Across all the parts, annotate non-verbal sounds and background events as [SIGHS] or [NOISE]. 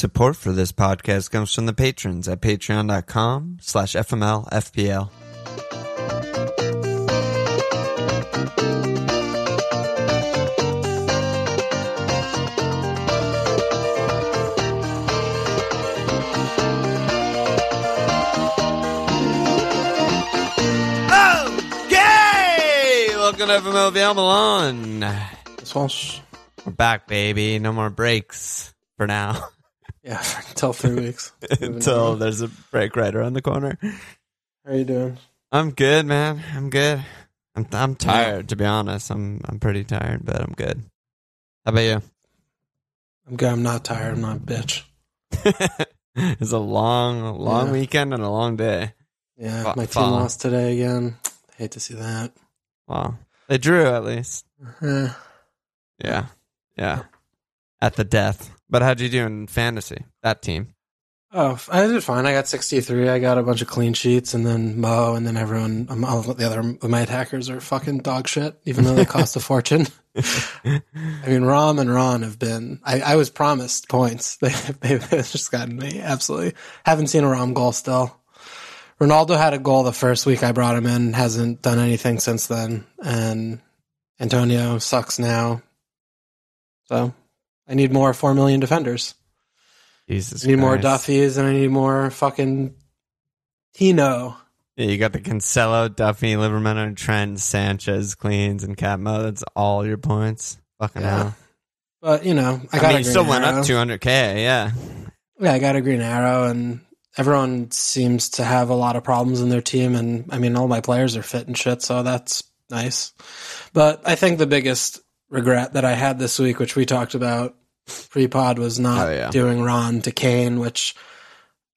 Support for this podcast comes from the patrons at patreon.com slash FMLFPL. Okay! Welcome to FMLFPL Milan. Swash. We're back, baby. No more breaks for now. [LAUGHS] Yeah, [LAUGHS] until three weeks. [LAUGHS] Until there's a break right around the corner. How are you doing? I'm good, man. I'm good. I'm I'm tired to be honest. I'm I'm pretty tired, but I'm good. How about you? I'm good. I'm not tired. I'm not a bitch. [LAUGHS] it's a long, long Yeah. weekend and a long day. Yeah, Fa- my team follow. lost today again. Hate to see that. Wow. They drew at least. Eh, Yeah. Yeah. At the death. But how'd you do in fantasy? That team. oh, I did fine. I got 63. I got a bunch of clean sheets, and then Mo, and then everyone. Um, all the other my attackers are fucking dog shit, even though they cost a fortune. [LAUGHS] I mean, Rom and Ron have been. I, I was promised points. [LAUGHS] They, they've just gotten me absolutely. Haven't seen a Rom goal still. Ronaldo had a goal the first week I brought him in. Hasn't done anything since then. And Antonio sucks now. So I need more four million defenders. Jesus I need more Christ. Duffys, and I need more fucking Tino. Yeah, you got the Cancelo, Duffy, Livramento, Trent, Sanchez, Cleans, and Catmo. That's all your points. Fucking Yeah. hell. But you know, I I, got mean, a you green still went arrow. up 200k. Yeah. Yeah, I got a green arrow, and everyone seems to have a lot of problems in their team. And I mean, all my players are fit and shit, so that's nice. But I think the biggest regret that I had this week, which we talked about pre-pod, was not Oh, yeah. doing Ron to Kane, which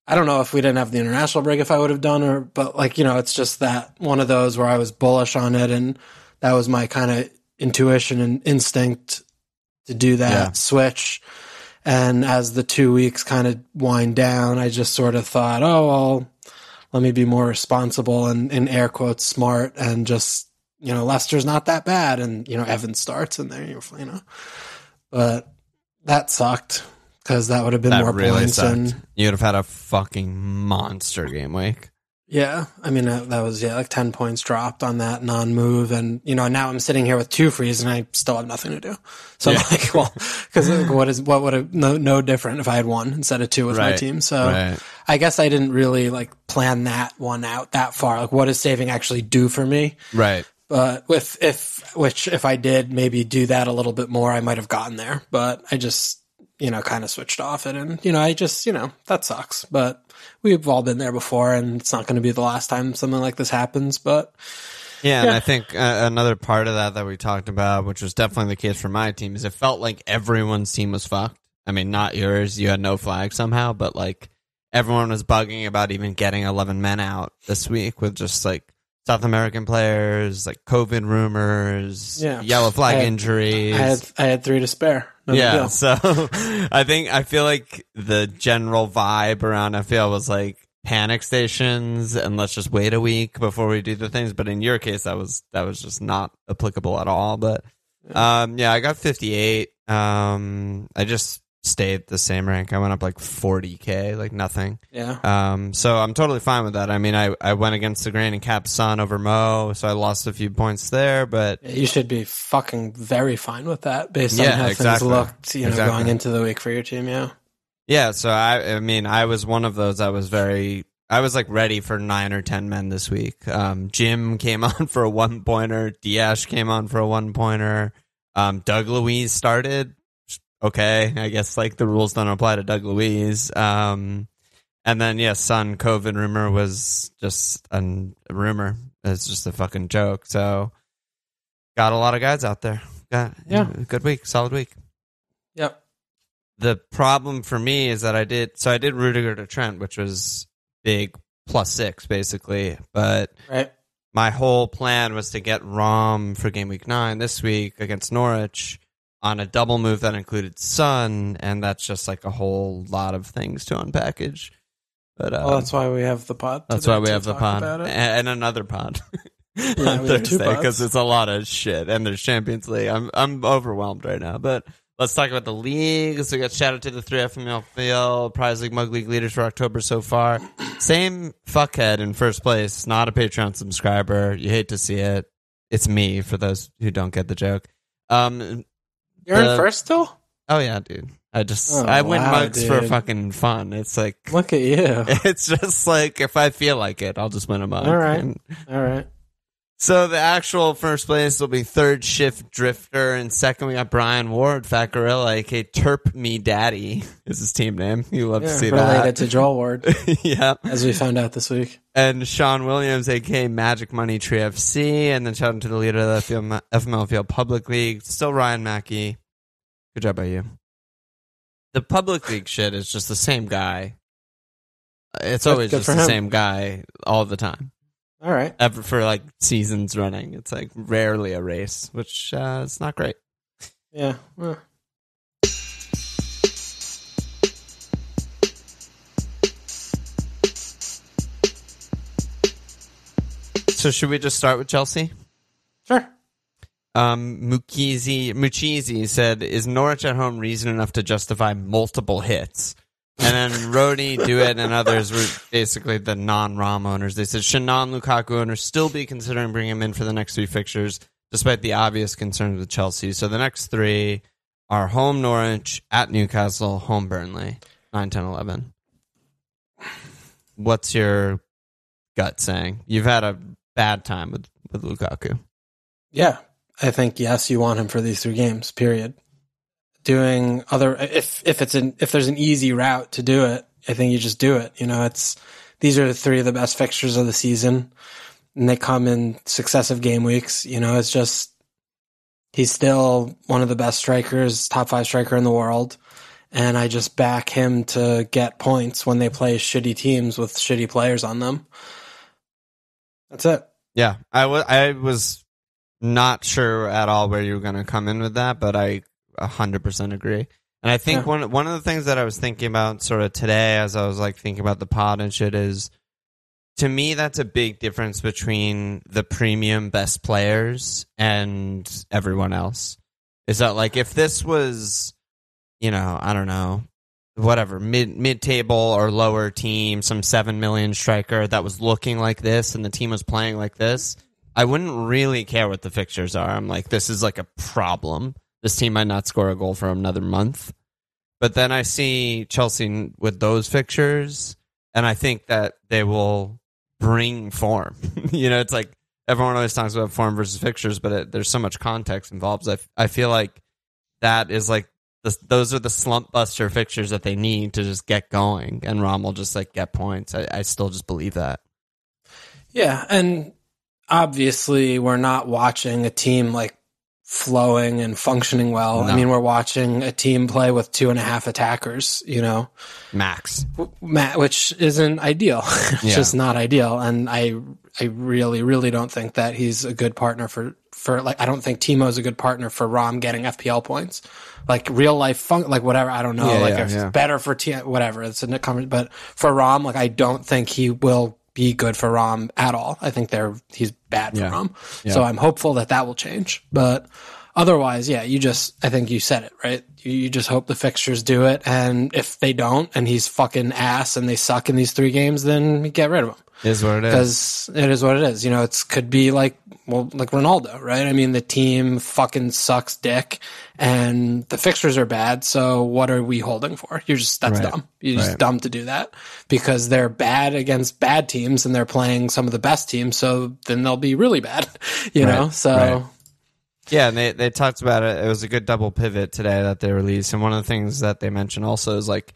I don't know if we didn't have the international break if I would have done, or but like you know, it's just that one of those where I was bullish on it, and that was my kind of intuition and instinct to do that Yeah. switch. And as the two weeks kind of wind down, I just sort of thought, oh, well, let me be more responsible and in air quotes smart and just, you know, Leicester's not that bad. And, you know, Evan starts in there, you know, but that sucked because that would have been That more really points. sucked. And You'd have had a fucking monster game week. yeah, I mean, that, that was, yeah, like 10 points dropped on that non move. And, you know, now I'm sitting here with two frees and I still have nothing to do. So Yeah. I'm like, well, [LAUGHS] because what is, what would have, no, no different if I had one instead of two with my team. So, Right. I guess I didn't really like plan that one out that far. Like, what does saving actually do for me? Right. But with if which if I did maybe do that a little bit more, I might have gotten there. But I just you know kind of switched off it, and you know I just you know that sucks. But we've all been there before, and it's not going to be the last time something like this happens. But Yeah, and Yeah. I think uh, another part of that that we talked about, which was definitely the case for my team, is it felt like everyone's team was fucked. I mean, not yours. You had no flag somehow, but like everyone was bugging about even getting 11 men out this week with just like South American players, like COVID rumors, Yeah. yellow flag I had- injuries. I had I had three to spare. No yeah, deal. so [LAUGHS] I think I feel like the general vibe around FPL was like panic stations and let's just wait a week before we do the things. But in your case, that was that was just not applicable at all. But um, yeah, I got 58. Um, I just stayed the same rank. I went up like 40k, like nothing. yeah. Um, so I'm totally fine with that. I mean, I, I went against the grain and capped Son over Mo, so I lost a few points there, but You should be fucking very fine with that based on Yeah, how exactly. things looked, you know, Exactly. going into the week for your team. Yeah. Yeah, so I I mean I was one of those I was very I was like ready for nine or ten men this week. Um Jim came [LAUGHS] on for a one pointer, Diash came on for a one pointer. Um Doug Luiz started. Okay, I guess like the rules don't apply to Doug Luiz. Um and then yeah, Son COVID rumor was just a rumor. It's just a fucking joke. So got a lot of guys out there. Got Yeah. good week, solid week Yep. the problem for me is that I did so I did Rudiger to Trent, which was big plus six basically, but Right. my whole plan was to get Rom for game week nine this week against Norwich on a double move that included Son, and that's just like a whole lot of things to unpackage. But uh, Well, that's why we have the pod. that's why we have the pod and, another pod [LAUGHS] Yeah, on Thursday because it's a lot of shit and there's Champions League. I'm I'm overwhelmed right now, but let's talk about the leagues. We got shout out to the three FMLFL Prize League Mug League leaders for October so far. Same fuckhead in first place, not a Patreon subscriber. You hate to see it. It's me for those who don't get the joke. Um, You're The- in first still. oh yeah, dude. I just Oh, I win wow, mugs for fucking fun. It's like Look at you. [LAUGHS] it's just like if I feel like it, I'll just win a mug. All right. And- All right. So the actual first place will be third shift drifter, and second we got Brian Ward, Fat Gorilla, aka Terp Me Daddy [LAUGHS] is his team name. You love to Yeah, see related to Joel Ward, [LAUGHS] yeah. as we found out this week. And Sean Williams, aka Magic Money Tree FC, and then shout out to the leader of the FML FMLFL Public League, still Ryan Mackey. Good job by you. The Public League shit is just the same guy. It's always just the him. same guy all the time. All right. ever for like seasons running. It's like rarely a race, which uh, it's not great. Yeah. well, So should we just start with Chelsea? Sure. Um, Mukizi Muchizi said, "Is Norwich at home reason enough to justify multiple hits?" And then Rody, Dewitt, and others were basically the non-Rom owners. They said, "Should non-Lukaku owners still be considering bringing him in for the next three fixtures, despite the obvious concerns with Chelsea?" So the next three are home Norwich, at Newcastle, home Burnley, 9, 10, 11. What's your gut saying? You've had a bad time with with Lukaku. Yeah. I think yes, you want him for these three games. Period. Doing other if if it's an if there's an easy route to do it, I think you just do it. You know, it's these are three of the best fixtures of the season, and they come in successive game weeks. You know, it's just he's still one of the best strikers, top five striker in the world, and I just back him to get points when they play shitty teams with shitty players on them. That's it. Yeah, I was I was not sure at all where you were going to come in with that, but I 100% agree. And I think Yeah. one one of the things that I was thinking about sort of today as I was like thinking about the pod and shit is to me that's a big difference between the premium best players and everyone else. Is that like if this was you know, I don't know, whatever, mid mid table or lower team, some 7 million striker that was looking like this and the team was playing like this, I wouldn't really care what the fixtures are. I'm like this is like a problem. This team might not score a goal for another month. But then I see Chelsea with those fixtures and I think that they will bring form. [LAUGHS] you know, it's like everyone always talks about form versus fixtures, but it, there's so much context involved. I, I feel like that is like the, those are the slump buster fixtures that they need to just get going, and Rom will just like get points. I, I still just believe that. Yeah, and obviously we're not watching a team like flowing and functioning well. I mean, we're watching a team play with two and a half attackers, you know, Max, which isn't ideal. [LAUGHS] it's Yeah. just not ideal. And I, I really, really don't think that he's a good partner for, for like, I don't think Timo's a good partner for Rom getting FPL points. Like real life fun, like whatever, I don't know. Yeah, like yeah. it's better for T, whatever. It's a comment, but for Rom, like I don't think he will be good for Rom at all. I think they're, he's bad for Yeah. Rom. Yeah. So I'm hopeful that that will change. But otherwise, yeah, you just, I think you said it, right? You, you just hope the fixtures do it. And if they don't, and he's fucking ass and they suck in these three games, then get rid of him. Is what it is. Because it is what it is. You know, it's could be like, well, like Ronaldo, right? I mean, the team fucking sucks dick and the fixtures are bad. So what are we holding for? You're just, that's Right. dumb. You're just Right. dumb to do that because they're bad against bad teams and they're playing some of the best teams. So then they'll be really bad, [LAUGHS] you know? Right. So. Right. Yeah, and they they talked about it. It was a good double pivot today that they released, and one of the things that they mentioned also is like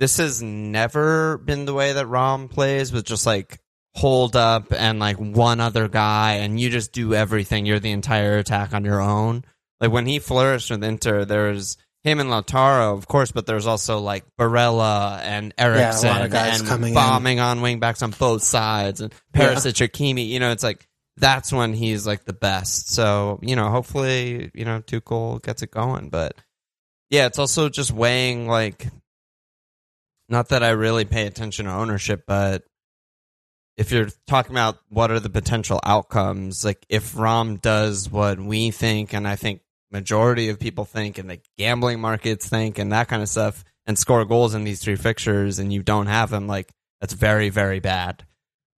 this has never been the way that Rom plays with just like hold up and like one other guy, and you just do everything. You're the entire attack on your own. Like when he flourished with Inter, there's him and Lautaro, of course, but there's also like Barella and Eriksen guys and coming in. bombing on wingbacks on both sides, and Perisic or Kimi. You know, it's like that's when he's like the best. So, you know, hopefully, you know, Tuchel gets it going. But yeah, it's also just weighing like not that I really pay attention to ownership, but if you're talking about what are the potential outcomes, like if Rom does what we think, and I think majority of people think and the gambling markets think and that kind of stuff and score goals in these three fixtures and you don't have him, like that's very, very bad.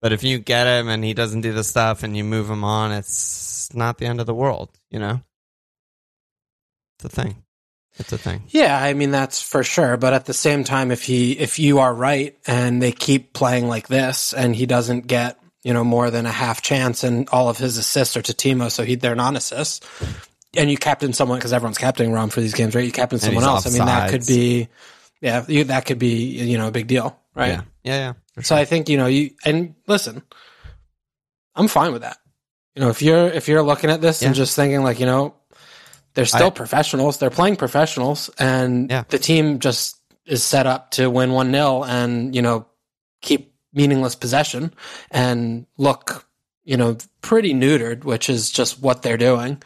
But if you get him and he doesn't do the stuff and you move him on, it's not the end of the world, you know? It's a thing. It's a thing. Yeah, I mean that's for sure. But at the same time, if he if you are right and they keep playing like this and he doesn't get you know more than a half chance and all of his assists are to Timo, so he they're non assists, and you captain someone because everyone's captaining Rom for these games, right? You captain someone else. I mean that could be yeah, you, that could be you know a big deal, right? Yeah, yeah, yeah. Sure. So I think you know you and listen, I'm fine with that. You know, if you're if you're looking at this yeah. and just thinking like you know they're still I, professionals. They're playing professionals, and yeah. the team just is set up to win one 0 and you know keep meaningless possession and look you know pretty neutered, which is just what they're doing.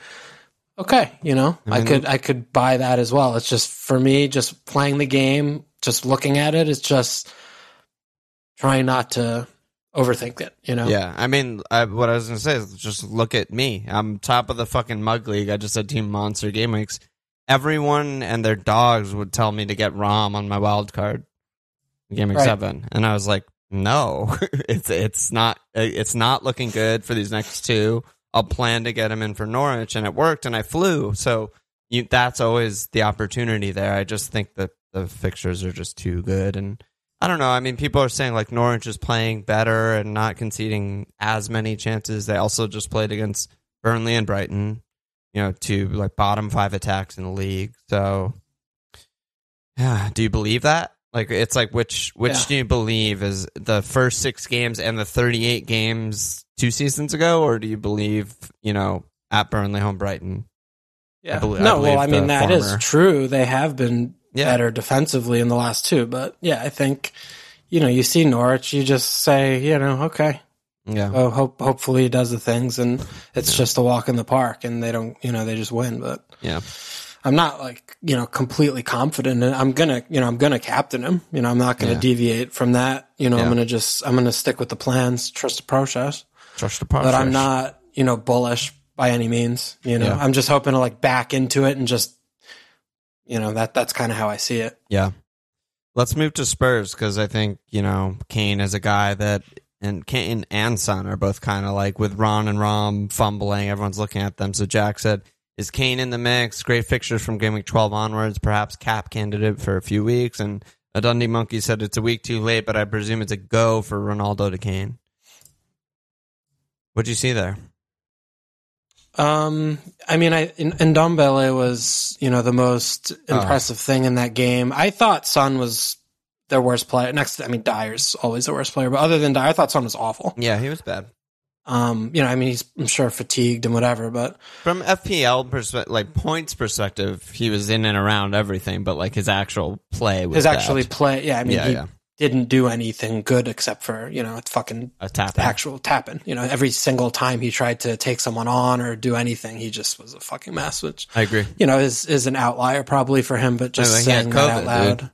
Okay, you know I, mean, I could I could buy that as well. It's just for me, just playing the game, just looking at it. It's just trying not to overthink it, you know? Yeah. I mean, I, what I was going to say is just look at me. I'm top of the fucking mug league. I just had Team Monster Game Weeks. Everyone and their dogs would tell me to get Rom on my wild card, Game Week right. 7. And I was like, no, [LAUGHS] it's, it's not, it's not looking good for these next two. I'll plan to get him in for Norwich and it worked and I flew. So you, that's always the opportunity there. I just think that the fixtures are just too good and, I don't know. I mean, people are saying like Norwich is playing better and not conceding as many chances. They also just played against Burnley and Brighton, you know, two like bottom five attacks in the league. So, yeah, do you believe that? Like, it's like which which yeah. do you believe is the first six games and the thirty eight games two seasons ago, or do you believe you know at Burnley, home Brighton? Yeah, I believe, no. I well, I mean that former. is true. They have been yeah. better defensively in the last two. But yeah, I think you know you see Norwich, you just say you know okay, yeah. Well, hope hopefully he does the things, and it's yeah. just a walk in the park, and they don't you know they just win. But yeah. I'm not like you know completely confident. And I'm gonna you know I'm gonna captain him. You know I'm not gonna yeah. deviate from that. You know. I'm gonna just I'm gonna stick with the plans. Trust the process. Trust the process. But I'm not you know bullish by any means. You know. I'm just hoping to like back into it and just you know that that's kind of how I see it. Yeah. Let's move to Spurs because I think you know Kane is a guy that and Kane and Son are both kind of like with Ron and Rom fumbling. Everyone's looking at them. So Jack said, "Is Kane in the mix? Great fixtures from game week twelve onwards. Perhaps cap candidate for a few weeks." And a Dundee Monkey said it's a week too late, but I presume it's a go for Ronaldo to Kane. What'd you see there? Um, I mean, I Ndombele was you know the most oh. impressive thing in that game. I thought Son was their worst player. Next, I mean, Dier's always the worst player, but other than Dyer, I thought Son was awful. Yeah, he was bad. Um, you know, I mean, he's I'm sure fatigued and whatever, but from FPL perspective, like points perspective, he was in and around everything, but like his actual play was his bad. actually play. Yeah, I mean, yeah, he, yeah didn't do anything good except for you know it's fucking a tap actual tapping. You know, every single time he tried to take someone on or do anything, he just was a fucking mess. Which I agree. You know, is is an outlier probably for him, but just saying COVID, that out loud. Dude.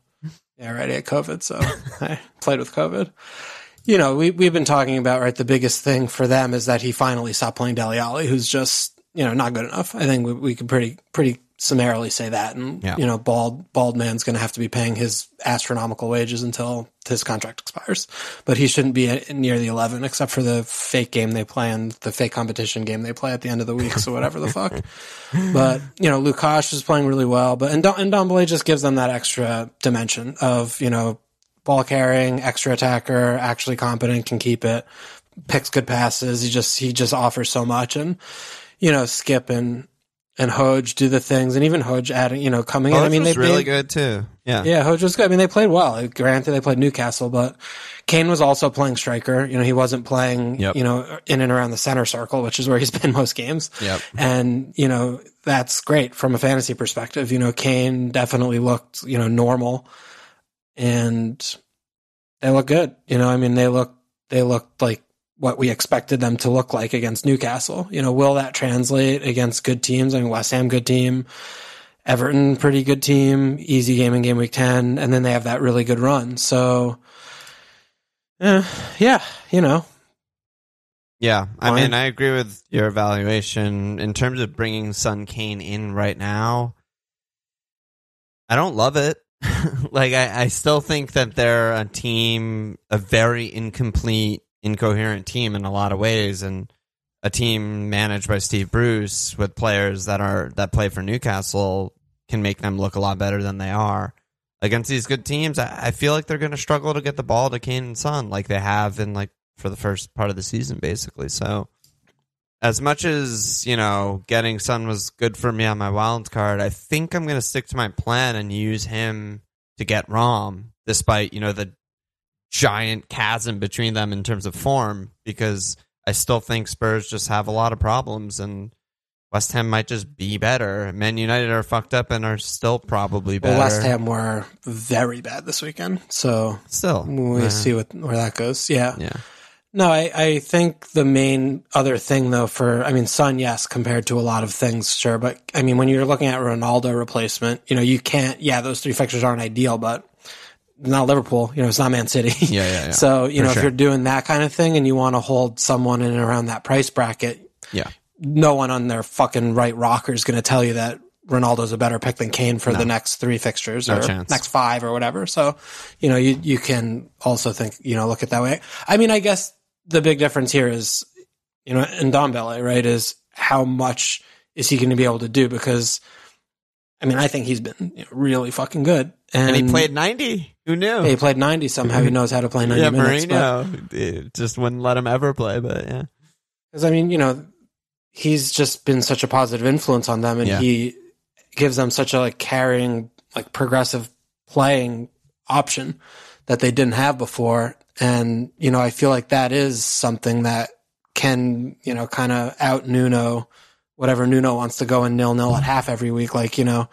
Yeah, right. He had COVID, so [LAUGHS] I played with COVID. You know, we we've been talking about right. The biggest thing for them is that he finally stopped playing Dele Alli, who's just you know not good enough. I think we, we could pretty pretty summarily say that. And yeah. you know, bald bald man's going to have to be paying his astronomical wages until his contract expires. But he shouldn't be near the eleven, except for the fake game they play and the fake competition game they play at the end of the week. So whatever the fuck. [LAUGHS] But you know, Lukash is playing really well. But and and Ndombele just gives them that extra dimension of you know ball carrying, extra attacker, actually competent, can keep it, picks good passes. He just he just offers so much and you know, Skipp and and Hodge do the things, and even Hodge adding, you know, coming Hoj in. I mean, they really good too. Yeah, yeah, Hoj was good. I mean, they played well. Granted, they played Newcastle, but Kane was also playing striker. You know, he wasn't playing, yep. you know, in and around the center circle, which is where he's [LAUGHS] been most games. Yep. And you know, that's great from a fantasy perspective. You know, Kane definitely looked, you know, normal, and they look good. You know, I mean, they look they looked like what we expected them to look like against Newcastle. You know, will that translate against good teams? I mean, West Ham, good team. Everton, pretty good team. Easy game in game week 10. And then they have that really good run. So, eh, yeah, you know. Yeah, I Fine. mean, I agree with your evaluation in terms of bringing Son Kane in right now. I don't love it. [LAUGHS] like, I, I still think that they're a team, a very incomplete, incoherent team in a lot of ways, and a team managed by Steve Bruce with players that are that play for Newcastle can make them look a lot better than they are. Against these good teams, I, I feel like they're going to struggle to get the ball to Kane and Son like they have in like for the first part of the season, basically. So, as much as you know, getting Son was good for me on my wild card, I think I'm going to stick to my plan and use him to get Rom, despite you know the giant chasm between them in terms of form, because I still think Spurs just have a lot of problems and. West Ham might just be better. Man United are fucked up and are still probably better. Well, West Ham were very bad this weekend, so still we'll yeah. see what where that goes. Yeah. Yeah. No, I, I think the main other thing though for I mean Son, yes, compared to a lot of things, sure, but I mean when you're looking at Ronaldo replacement, you know, you can't yeah, those three fixtures aren't ideal, but not Liverpool, you know, it's not Man City. Yeah, yeah, yeah. [LAUGHS] so, you For know, if you're doing that kind of thing and you want to hold someone in and around that price bracket, Yeah. no one on their fucking right rocker is going to tell you that Ronaldo's a better pick than Kane for the next three fixtures No or next five or whatever. So, you know, you, you can also think, you know, look at that way. I mean, I guess the big difference here is, you know, Ndombele, right, is how much is he going to be able to do? Because, I mean, I think he's been you know, really fucking good. And, And he played 90. Who knew? he played 90 somehow. He knows how to play 90 yeah, minutes. but- Mourinho just wouldn't let him ever play, but yeah. Because I mean, you know, he's just been such a positive influence on them, and Yeah. he gives them such a like carrying, like progressive playing option that they didn't have before. And you know, I feel like that is something that can you know kind of out Nuno whatever Nuno wants to go in nil nil at half every week. Like you know.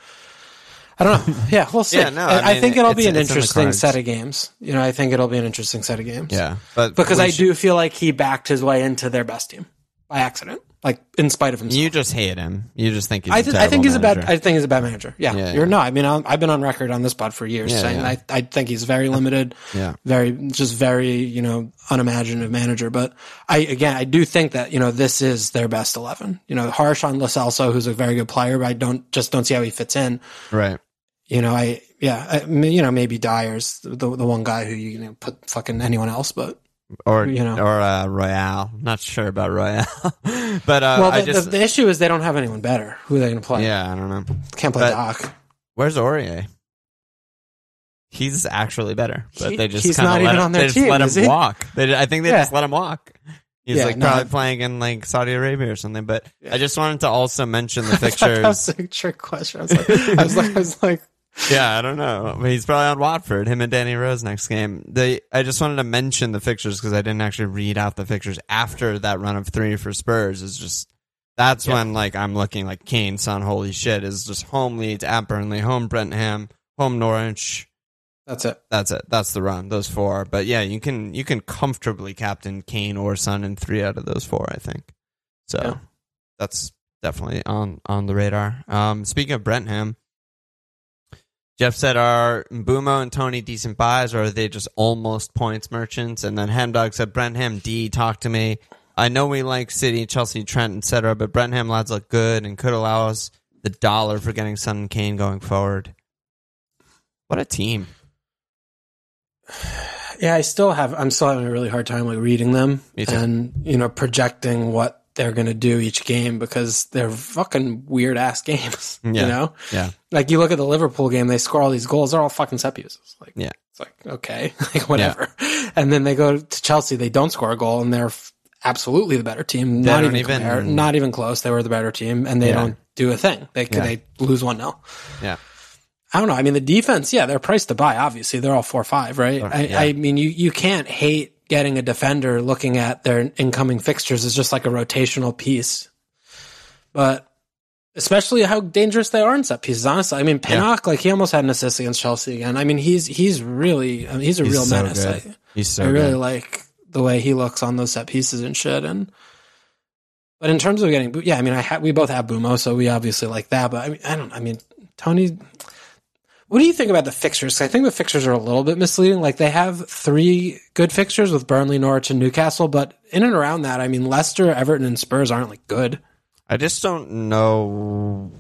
I don't know. Yeah, we'll [LAUGHS] see. Yeah, no, I, I I mean, think it'll be an it's in the interesting cards. set of games. You know, I think it'll be an interesting set of games Yeah. But because we I should- do feel like he backed his way into their best team by accident, like in spite of himself. You just hate him. You just think he's I, a th- I think he's a bad. I think he's a bad manager. Yeah, Yeah, you're yeah. no. I mean, I'm, I've been on record on this pod for years Yeah, saying yeah. I, I think he's very [LAUGHS] limited, yeah. very just very you know unimaginative manager. But I again, I do think that you know this is their best eleven. You know, harsh on Lo Celso, who's a very good player, but I don't just don't see how he fits in. Right. You know, I yeah, I, you know maybe Dier's the the one guy who you can put fucking anyone else, but Or You know. or uh, Royal. Not sure about Royal. [LAUGHS] but uh, well, I the, just the, the issue is they don't have anyone better. Who are they going to play? Yeah, I don't know. can't play but- Doc. Where's Aurier? He's actually better, but He- they just he's not let even him, on their they just team, let him he? walk. They, I think they Yeah. just let him walk. He's Yeah, like no. probably playing in like Saudi Arabia or something. But Yeah. I just wanted to also mention the [LAUGHS] thought that was a trick question. I was like, I was like, I was like yeah, I don't know. But He's probably on Watford. Him and Danny Rose next game. They. I just wanted to mention the fixtures because I didn't actually read out the fixtures after that run of three for Spurs. Is just that's Yeah. when like I'm looking like Kane, son, holy shit, is just home Leeds at Burnley, home Brentham, home Norwich. that's it. That's it. That's the run. Those four. But yeah, you can you can comfortably captain Kane or Son in three out of those four. I think. So Yeah. that's definitely on on the radar. Um, speaking of Brentham, Jeff said, "Are Mbeumo and Toney decent buys, or are they just almost points merchants?" And then Hamdog said, "Brentham D, talk to me. I know we like City, Chelsea, Trent, etc., but Brentham lads look good and could allow us the dollar for getting Son and Kane going forward. What a team!" [SIGHS] Yeah, I still have. I'm still having a really hard time like reading them and you know projecting what they're going to do each game because they're fucking weird ass games. [LAUGHS] Yeah. You know, Yeah. like you look at the Liverpool game, they score all these goals. They're all fucking set pieces. Like, Yeah. it's like okay, [LAUGHS] like whatever. And then they go to Chelsea, they don't score a goal, and they're f- absolutely the better team. They Not even, even- compare, not even close. They were the better team, and they Yeah. don't do a thing. They Yeah. they lose one 0 Yeah. I don't know. I mean, the defense, yeah, they're priced to buy. Obviously, they're all four five, right? Uh, I, yeah. I mean, you you can't hate getting a defender looking at their incoming fixtures is just like a rotational piece, but especially how dangerous they are in set pieces. Honestly, I mean, Pinnock, like he almost had an assist against Chelsea again. I mean, he's he's really I mean, he's a He's real so menace. I, He's so I really good. like the way he looks on those set pieces and shit. And but in terms of getting, yeah, I mean, I ha- we both have Bumo, so we obviously like that. But I mean, I don't. I mean, Toney. What do you think about the fixtures? I think the fixtures are a little bit misleading. Like they have three good fixtures with Burnley, Norwich, and Newcastle, but in and around that, I mean, Leicester, Everton, and Spurs aren't like good. I just don't know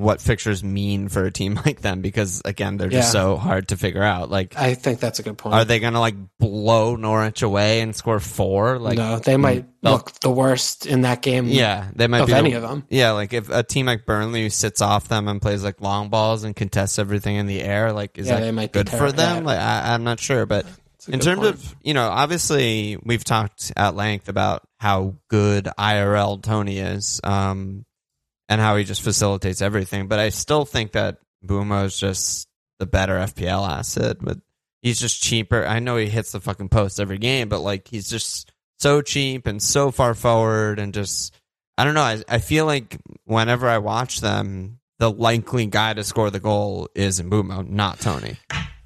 what fixtures mean for a team [LAUGHS] like them because again, they're just Yeah. so hard to figure out. Like, I think that's a good point. are they gonna like blow Norwich away and score four? Like, no, they might look the worst in that game. yeah, they might of be the- any of them. Yeah, like if a team like Burnley who sits off them and plays like long balls and contests everything in the air, like is Yeah, that they might be good for them? Like I, I'm not sure, but in terms point. of you know, obviously we've talked at length about how good IRL Toney is, um, and how he just facilitates everything. But I still think that Bumo is just the better FPL asset. But he's just cheaper. I know he hits the fucking post every game, but like he's just so cheap and so far forward, and just I don't know. I, I feel like whenever I watch them, the likely guy to score the goal is Mbeumo, not Toney.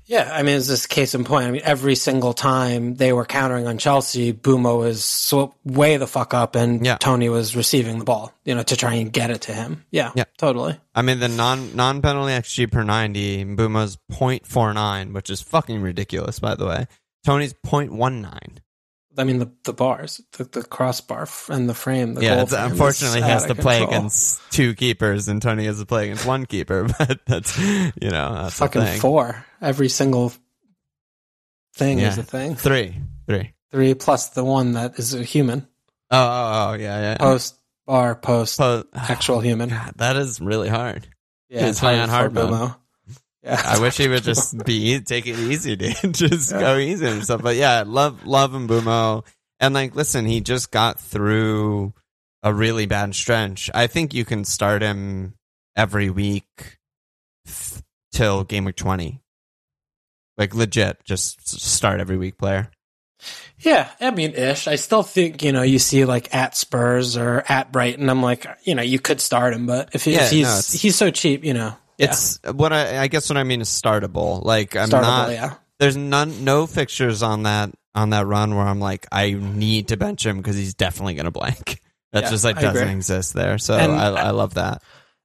Yeah, I mean, it's this case in point. I mean, every single time they were countering on Chelsea, Bumo was so way the fuck up, and Yeah. Toney was receiving the ball, you know, to try and get it to him. Yeah, Yeah. totally. I mean, the non non penalty XG per ninety, Mbeumo's 0.49, which is fucking ridiculous, by the way. Toney's 0.19. I mean, the the bars, the, the crossbar and the frame. The yeah, goal it's, frame unfortunately, he has to play control. against two keepers, and Toney has to play against one keeper. [LAUGHS] But that's you know that's fucking four. Every single thing Yeah. is a thing. Three, three. Three plus the one that is a human. Oh, oh, oh yeah, yeah. Post bar post Po- [SIGHS] actual human. God, that is really hard. Yeah, playing hard on hard mode. Yeah, I wish he would [LAUGHS] just be take it easy, [LAUGHS] dude. just Yeah. go easy on himself. But yeah, love love Mbeumo. And like listen, he just got through a really bad stretch. I think you can start him every week f- till game week 20. Like legit, just start every week player. Yeah, I mean, ish. I still think you know you see like at Spurs or at Brighton. I'm like, you know, you could start him, but if, Yeah, if he's no, he's so cheap, you know, yeah. It's what I I guess what I mean is startable. Like I'm startable. not yeah, there's none no fixtures on that on that run where I'm like I need to bench him because he's definitely gonna blank. [LAUGHS] That Yeah, just like I doesn't agree. exist there. So I- I love that.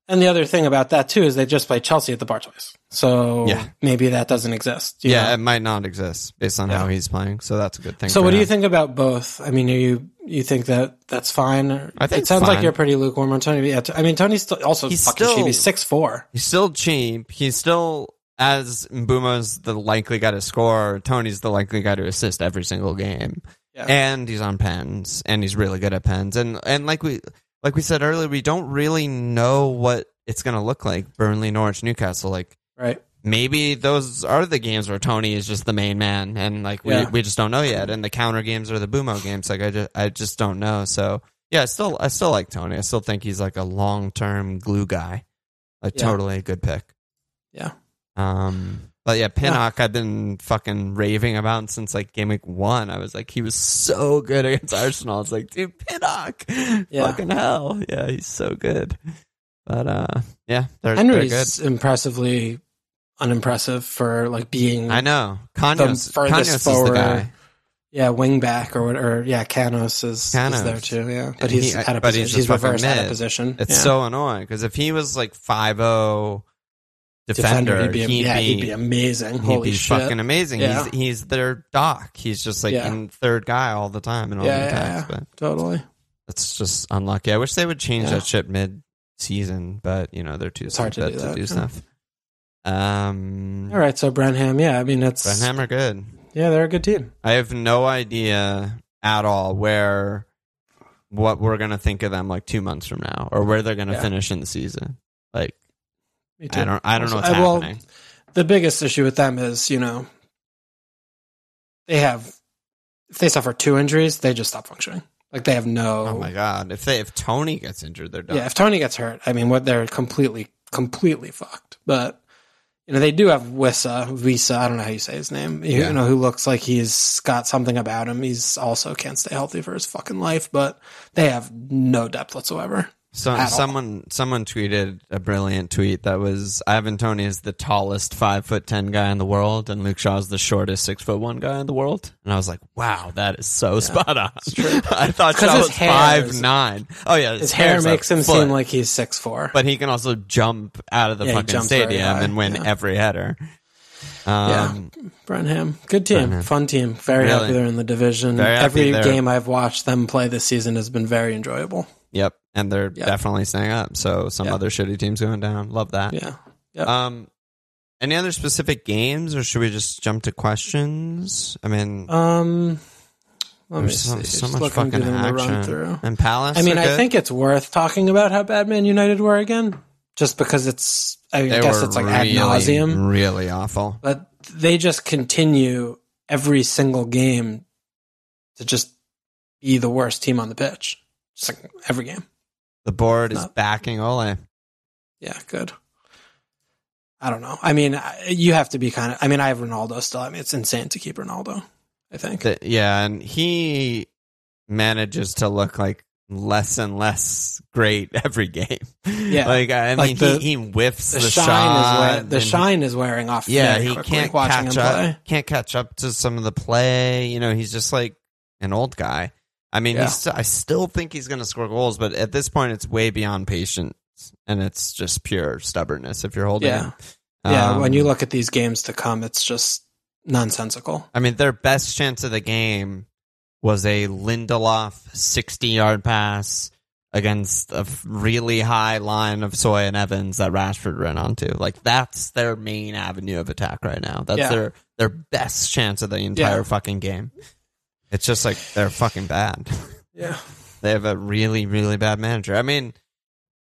and the other thing about that too is they just play Chelsea at the bar twice, so Yeah. maybe that doesn't exist. Yeah, know? it might not exist based on Yeah. how he's playing. So that's a good thing. So what do you think about both? I mean, are you you think that that's fine? I think it sounds like you're pretty lukewarm on Toney. Yeah, I mean, Toney's still also He's fucking cheap. still- He's six four. He's still cheap. He's still as Mbeumo's the likely guy to score. Toney's the likely guy to assist every single game. Yeah. And he's on pens, and he's really good at pens. And and like we like we said earlier, we don't really know what it's going to look like. Burnley, Norwich, Newcastle. Like Right. maybe those are the games where Toney is just the main man, and like we, Yeah. we just don't know yet. And the counter games are the Bumo games. Like I just I just don't know. So yeah, I still I still like Toney. I still think he's like a long term glue guy. Like Yeah. totally a good pick. Yeah. Um. But yeah, Pinnock I've been fucking raving about since like game week one. I was like, he was so good against Arsenal. It's like, dude, Pinnock, Yeah. fucking hell, yeah, he's so good. But uh, yeah, they're, they're good. Henry's impressively unimpressive for like being I know. Canos, furthest Canos is the forward guy. yeah wing back or what or yeah Canos is, is there too yeah but And he's he- out of but he's position he's, fucking reversed out of position It's yeah. so annoying because if he was like 5'0 defender, he'd be, he'd, yeah be, he'd be amazing he'd holy be shit fucking amazing. Yeah. He's he's their doc. He's just like Yeah. in third guy all the time and all Yeah, the attacks. yeah. But totally that's just unlucky. I wish they would change that shit mid season, but you know they're too It's hard to do to that, do stuff. Um, all right so Branham yeah I mean it's Brenham are good. yeah they're a good team I have no idea at all where what we're gonna think of them like two months from now, or where they're gonna Yeah. finish in the season. Like. I don't, I don't know what's I- well, happening. the biggest issue with them is you know they have if they suffer two injuries they just stop functioning like they have no Oh my god! If they if Toney gets injured, they're done. Yeah, if Toney gets hurt, I mean, what they're completely, completely fucked. But you know, they do have Wissa, Visa. I don't know how you say his name. You Yeah. know, who looks like he's got something about him. He's also can't stay healthy for his fucking life. But they have no depth whatsoever. So someone someone tweeted a brilliant tweet that was Ivan Toney is the tallest five foot ten guy in the world, and Luke Shaw is the shortest six foot one guy in the world. And I was like, wow, that is so spot on. [LAUGHS] I thought Shaw his was hair five is- nine. Oh yeah, His hair hair's makes him foot, seem like he's six four. but he can also jump out of the Yeah, fucking stadium and win yeah. every header. Um, Brenham, good team, Brenham. fun team. Very Really? happy they're in the division. Every game I've watched them play this season has been very enjoyable. Yep, and they're Yep. definitely staying up. So some Yep. other shitty teams going down. Love that. Yeah, Yep. Um, any other specific games, or should we just jump to questions? I mean, Um, let me there's so, see. so Just much fucking run action. through. And Palace. I mean, I good. think it's worth talking about how bad Man United were again, just because it's. I they guess it's like really, ad nauseum, really awful. but they just continue every single game to just be the worst team on the pitch. Just like every game. The board is Not- backing Ole. Yeah, good. I don't know. I mean, you have to be kind of. I mean, I have Ronaldo still. I mean, it's insane to keep Ronaldo. I think. Th- yeah, and he manages to look like less and less great [LAUGHS] every game. Yeah. like I Like mean, the- he, he whiffs the, the, shine shot. is wear, the shine is wearing off. Yeah, he can't watching catch him up. play. Can't catch up to some of the play. You know, he's just like an old guy. I mean, Yeah. he's st- I still think he's going to score goals, but at this point, it's way beyond patience, and it's just pure stubbornness. If you're holding, Yeah. Yeah, Um, when you look at these games to come, it's just nonsensical. I mean, their best chance of the game was a Lindelof 60 yard pass against a really high line of Soy and Evans that Rashford ran onto. Like that's their main avenue of attack right now. That's Yeah. their their best chance of the entire Yeah. fucking game. It's just like they're fucking bad. [LAUGHS] Yeah. they have a really really bad manager. I mean,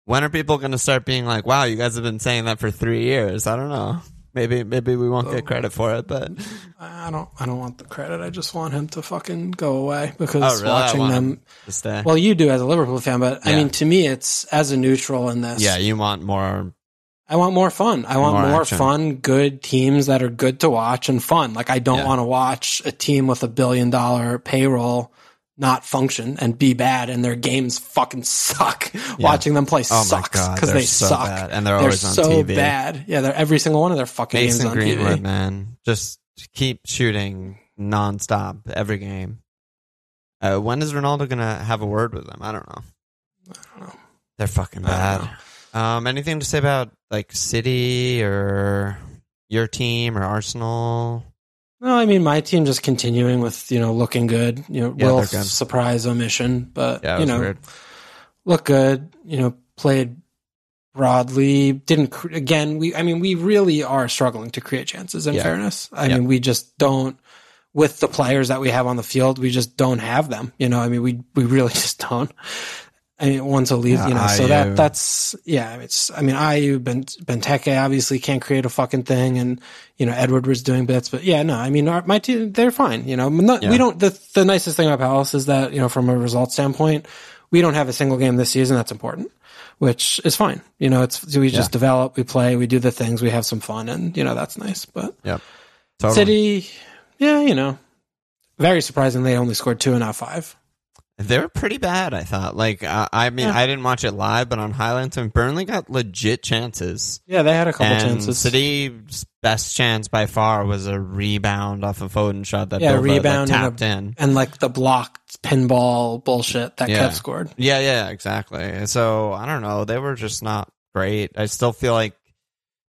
when are people going to start being like, "Wow, you guys have been saying that for 3 years." I don't know. Maybe maybe we won't Oh. get credit for it, but I don't. I don't want the credit. I just want him to fucking go away because Oh, really? Watching them. to stay. Well, you do as a Liverpool fan, but I mean, to me, it's as a neutral in this. Yeah, you want more. I want more fun. I want More more, fun, good teams that are good to watch and fun. Like I don't Yeah. want to watch a team with a billion dollar payroll not function and be bad and their games fucking suck. Watching them play Oh sucks because they're so suck. bad, and they're, They're always on so TV. bad. Yeah, they're every single one of their fucking Mason games on Greenwood, TV. man, just keep shooting nonstop every game. Uh, when is Ronaldo gonna have a word with them? I don't know. I don't know. They're fucking bad. Um, anything to say about like City or your team or Arsenal? No, I mean my team just continuing with you know looking good. You know, Yeah, will surprise omission, but Yeah, you know weird. look good. You know, played broadly. Didn't again. We I mean we really are struggling to create chances. In Yeah. fairness, I mean we just don't. With the players that we have on the field, we just don't have them. You know, I mean we we really [LAUGHS] just don't. I a lead, Yeah, you know. So Ayew. that uh, that's yeah. It's I mean, Ayew Ben Benteke obviously can't create a fucking thing, and you know Edouard was doing bits, but yeah, no. I mean, our, my team they're fine. You know, not, Yeah. we don't. The the nicest thing about Palace is that you know from a result standpoint, we don't have a single game this season that's important, which is fine. You know, it's we just Yeah. develop, we play, we do the things, we have some fun, and you know that's nice. But yeah, Totally. City, yeah, you know, very surprising they only scored two and not five. They were pretty bad, I thought. Like, uh, I mean, Yeah. I didn't watch it live, but on highlights, and Burnley got legit chances. Yeah, they had a couple and chances. City's best chance by far was a rebound off a Foden shot that Yeah, rebound that and a- tapped in. and like the blocked pinball bullshit that Yeah. Kev scored. Yeah, yeah, exactly. So I don't know. They were just not great. I still feel like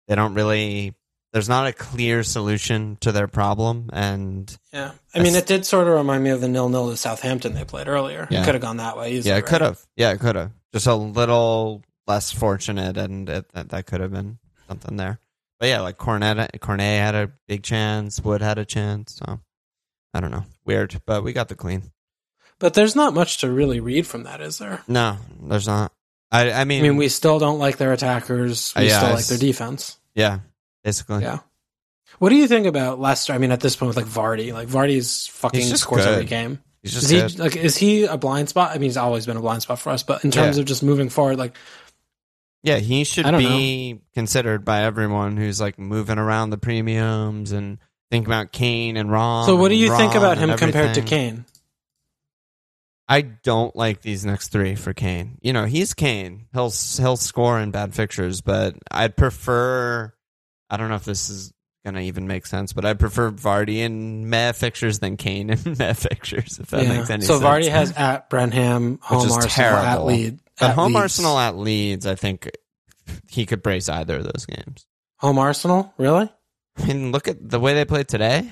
they don't really. There's not a clear solution to their problem, and Yeah, I mean, it did sort of remind me of the nil nil to Southampton they played earlier. Yeah. It could have gone that way. Easily, yeah, it right? could have. Yeah, it could have. Just a little less fortunate, and it, that, that could have been something there. But yeah, like Cornet, Cornet had a big chance. Wood had a chance. So I don't know. Weird, but we got the clean. But there's not much to really read from that, is there? No, there's not. I I mean, I mean, we still don't like their attackers. We Uh, yeah, still like their defense. yeah, basically. Yeah. What do you think about Leicester? I mean, at this point with like Vardy, like Vardy's fucking He's just scores every game. He's Is just he good. like is he a blind spot? I mean, he's always been a blind spot for us. But in terms Yeah. of just moving forward, like Yeah, he should be considered by everyone who's like moving around the premiums and think about Kane and Ron. so, what do you think about him compared to. Kane? I don't like these next three for Kane. You know, he's Kane. He'll he'll score in bad fixtures, but I'd prefer. I don't know if this is gonna even make sense, but I prefer Vardy in meh fixtures than Kane in [LAUGHS] meh fixtures. If that Yeah. makes any so sense. So Vardy has at Brenham, home is Arsenal, at terrible. Leeds. but at home Leeds. Arsenal at Leeds. I think he could brace either of those games. Home Arsenal, really? I mean, look at the way they played today.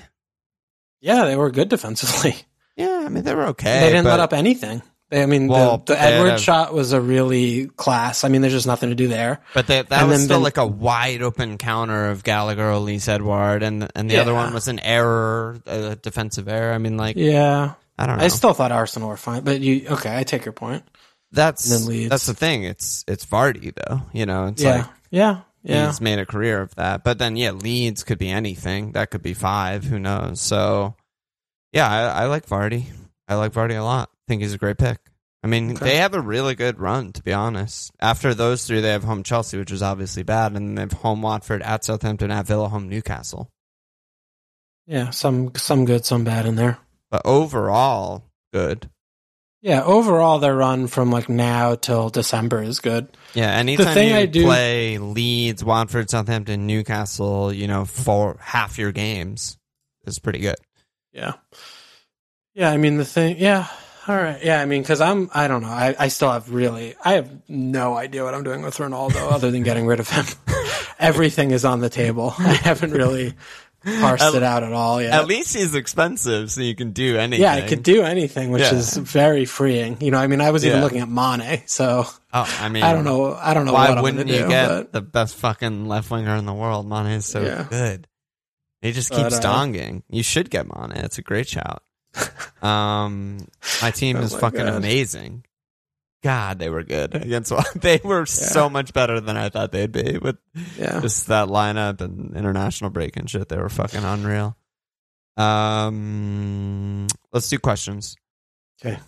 Yeah, they were good defensively. [LAUGHS] Yeah, I mean they were okay. they didn't let up anything. I mean, Well, the, the Edouard's a- shot was a really class. I mean, there's just nothing to do there. But they, that And was still Ben- like a wide open counter of Gallagher, Olise Edouard, and and the other one was an error, a defensive error. I mean, like Yeah, I don't know. I still thought Arsenal were fine, but you okay? I take your point. that's then that's the thing. It's it's Vardy though. You know, it's yeah, like yeah, yeah. he's made a career of that. But then yeah, Leeds could be anything. That could be five. Who knows? So yeah, I, I like Vardy. I like Vardy a lot. Think he's a great pick. I mean, Okay. they have a really good run, to be honest. After those three, they have home Chelsea, which is obviously bad, and then they have home Watford, at Southampton, at Villa, home Newcastle. Yeah, some some good, some bad in there. But overall, good. Yeah, overall their run from like now till December is good. Yeah, anytime thing you I do- play Leeds, Watford, Southampton, Newcastle, you know, for half your games is pretty good. Yeah, yeah. I mean the thing. Yeah, all right. Yeah, I mean because I'm. I don't know. I I still have really. I have no idea what I'm doing with Ronaldo [LAUGHS] other than getting rid of him. [LAUGHS] Everything is on the table. I haven't really parsed At- it out at all yet. At least he's expensive, so you can do anything. yeah, I could do anything, which Yeah. is very freeing. You know, I mean, I was even Yeah. looking at Mane, so Oh, I mean, I don't know. I don't know Why wouldn't you do. get but- the best fucking left winger in the world? Mane is so Yeah. good. He just But, keeps uh, donging. You should get Mane. It's a great shout. Um, my team Oh is my fucking God. amazing. God, they were good [LAUGHS] against. What [LAUGHS] they were so much better than I thought they'd be with yeah. just that lineup and international break and shit. They were fucking unreal. Um, let's do questions. Okay.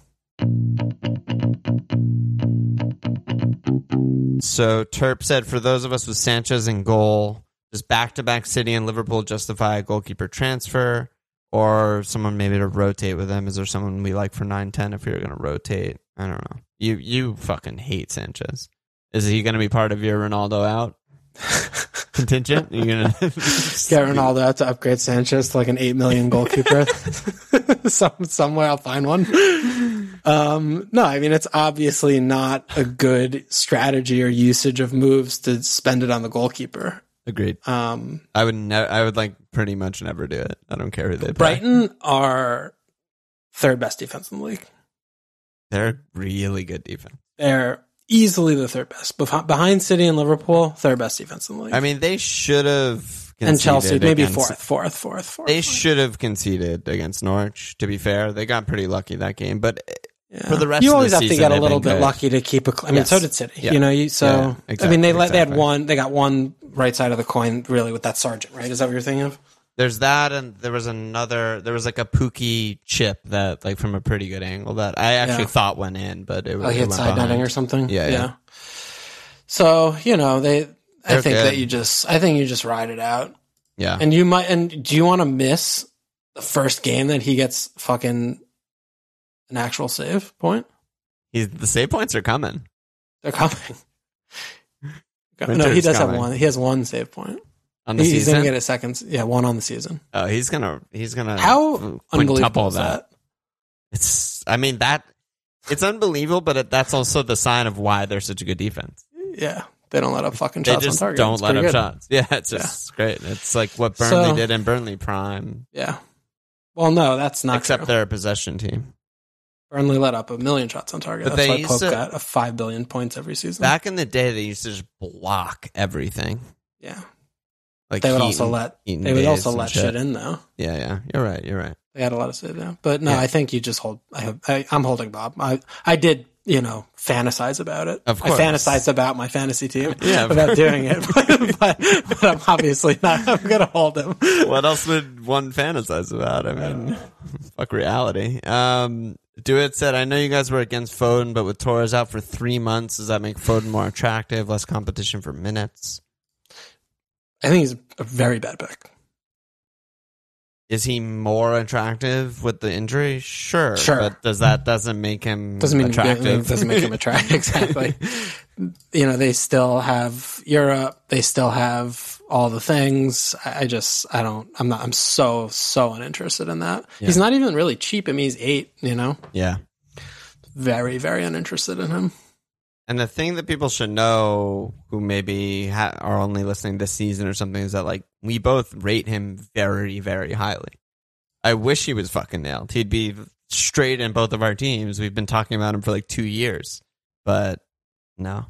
So Terp said, for those of us with Sanchez in goal, does back-to-back City and Liverpool justify a goalkeeper transfer, or someone maybe to rotate with them? Is there someone we like for nine ten if you're going to rotate? I don't know. You you fucking hate Sanchez. Is he going to be part of your Ronaldo out [LAUGHS] contingent? you gonna [LAUGHS] Get Ronaldo out to upgrade Sanchez to like an eight million goalkeeper. [LAUGHS] Some somewhere I'll find one. Um, no, I mean it's obviously not a good strategy or usage of moves to spend it on the goalkeeper. Agreed. Um, I would ne- I would like pretty much never do it. I don't care who they play. Brighton are third best defense in the league. They're really good defense. They're easily the third best Beh- behind City and Liverpool. Third best defense in the league. I mean, they should have and Chelsea maybe against- fourth, fourth, fourth, fourth. They should have conceded against Norwich. To be fair, they got pretty lucky that game. But Yeah. For the rest you of the always have to get a little bit good. lucky to keep a. cl- I mean, Yes. so did City. Yeah. You know, you, so Yeah, I mean, they let they had one. They got one right side of the coin, really, with that sergeant. Right? Is that what you're thinking of? there's that, and there was another. There was like a Pukki chip that, like, from a pretty good angle that I actually Yeah. thought went in, but it, was Oh, it he had went side netting or something. Yeah, yeah. So you know, they. I They're think good. that you just. I think you just ride it out, Yeah, and you might. And do you want to miss the first game that he gets fucking an actual save point? He's, the save points are coming. They're coming. [LAUGHS] no, he does have one. He has one save point. on the He- He's season. gonna get a second. Yeah, one on the season. oh, he's gonna he's gonna How unbelievable is that? It's I mean that it's unbelievable, but it, that's also the sign of why they're such a good defense. Yeah, they don't let up fucking They shots just on target. don't It's let up good. shots. [LAUGHS] Yeah, it's just great. It's like what Burnley So- did in Burnley Prime, Yeah. Well, no, that's not except true. they're a possession team. Burnley let up a million shots on target. But That's why Pope to- got a five billion points every season. Back in the day, they used to just block everything. yeah, Like they would Heaton- also let Heaton they would also let shit in though. Yeah, yeah, you're right. You're right. They had a lot of shit there, but no, Yeah. I think you just hold. I have. I, I'm holding Bob. I I did. You know, fantasize about it. Of course. I fantasized about my fantasy team. [LAUGHS] Yeah, [LAUGHS] about doing it, [LAUGHS] but, but, but I'm obviously not. I'm gonna hold him. what else would one fantasize about? I mean, fuck reality. Um, Do it said, I know you guys were against Foden, but with Torres out for three months, does that make Foden more attractive? Less competition for minutes? I think he's a very bad pick. is he more attractive with the injury? Sure, Sure. But does that doesn't make him doesn't mean attractive? [LAUGHS] doesn't make him attractive exactly. [LAUGHS] you know, they still have Europe. They still have all the things. I just, I don't, I'm not, I'm so, so uninterested in that. He's not even really cheap. I mean, he's eight, you know, yeah. very, very uninterested in him. And the thing that people should know who maybe ha- are only listening this season or something is that like we both rate him very, very highly. I wish he was fucking nailed. He'd be straight in both of our teams. We've been talking about him for like two years, but no.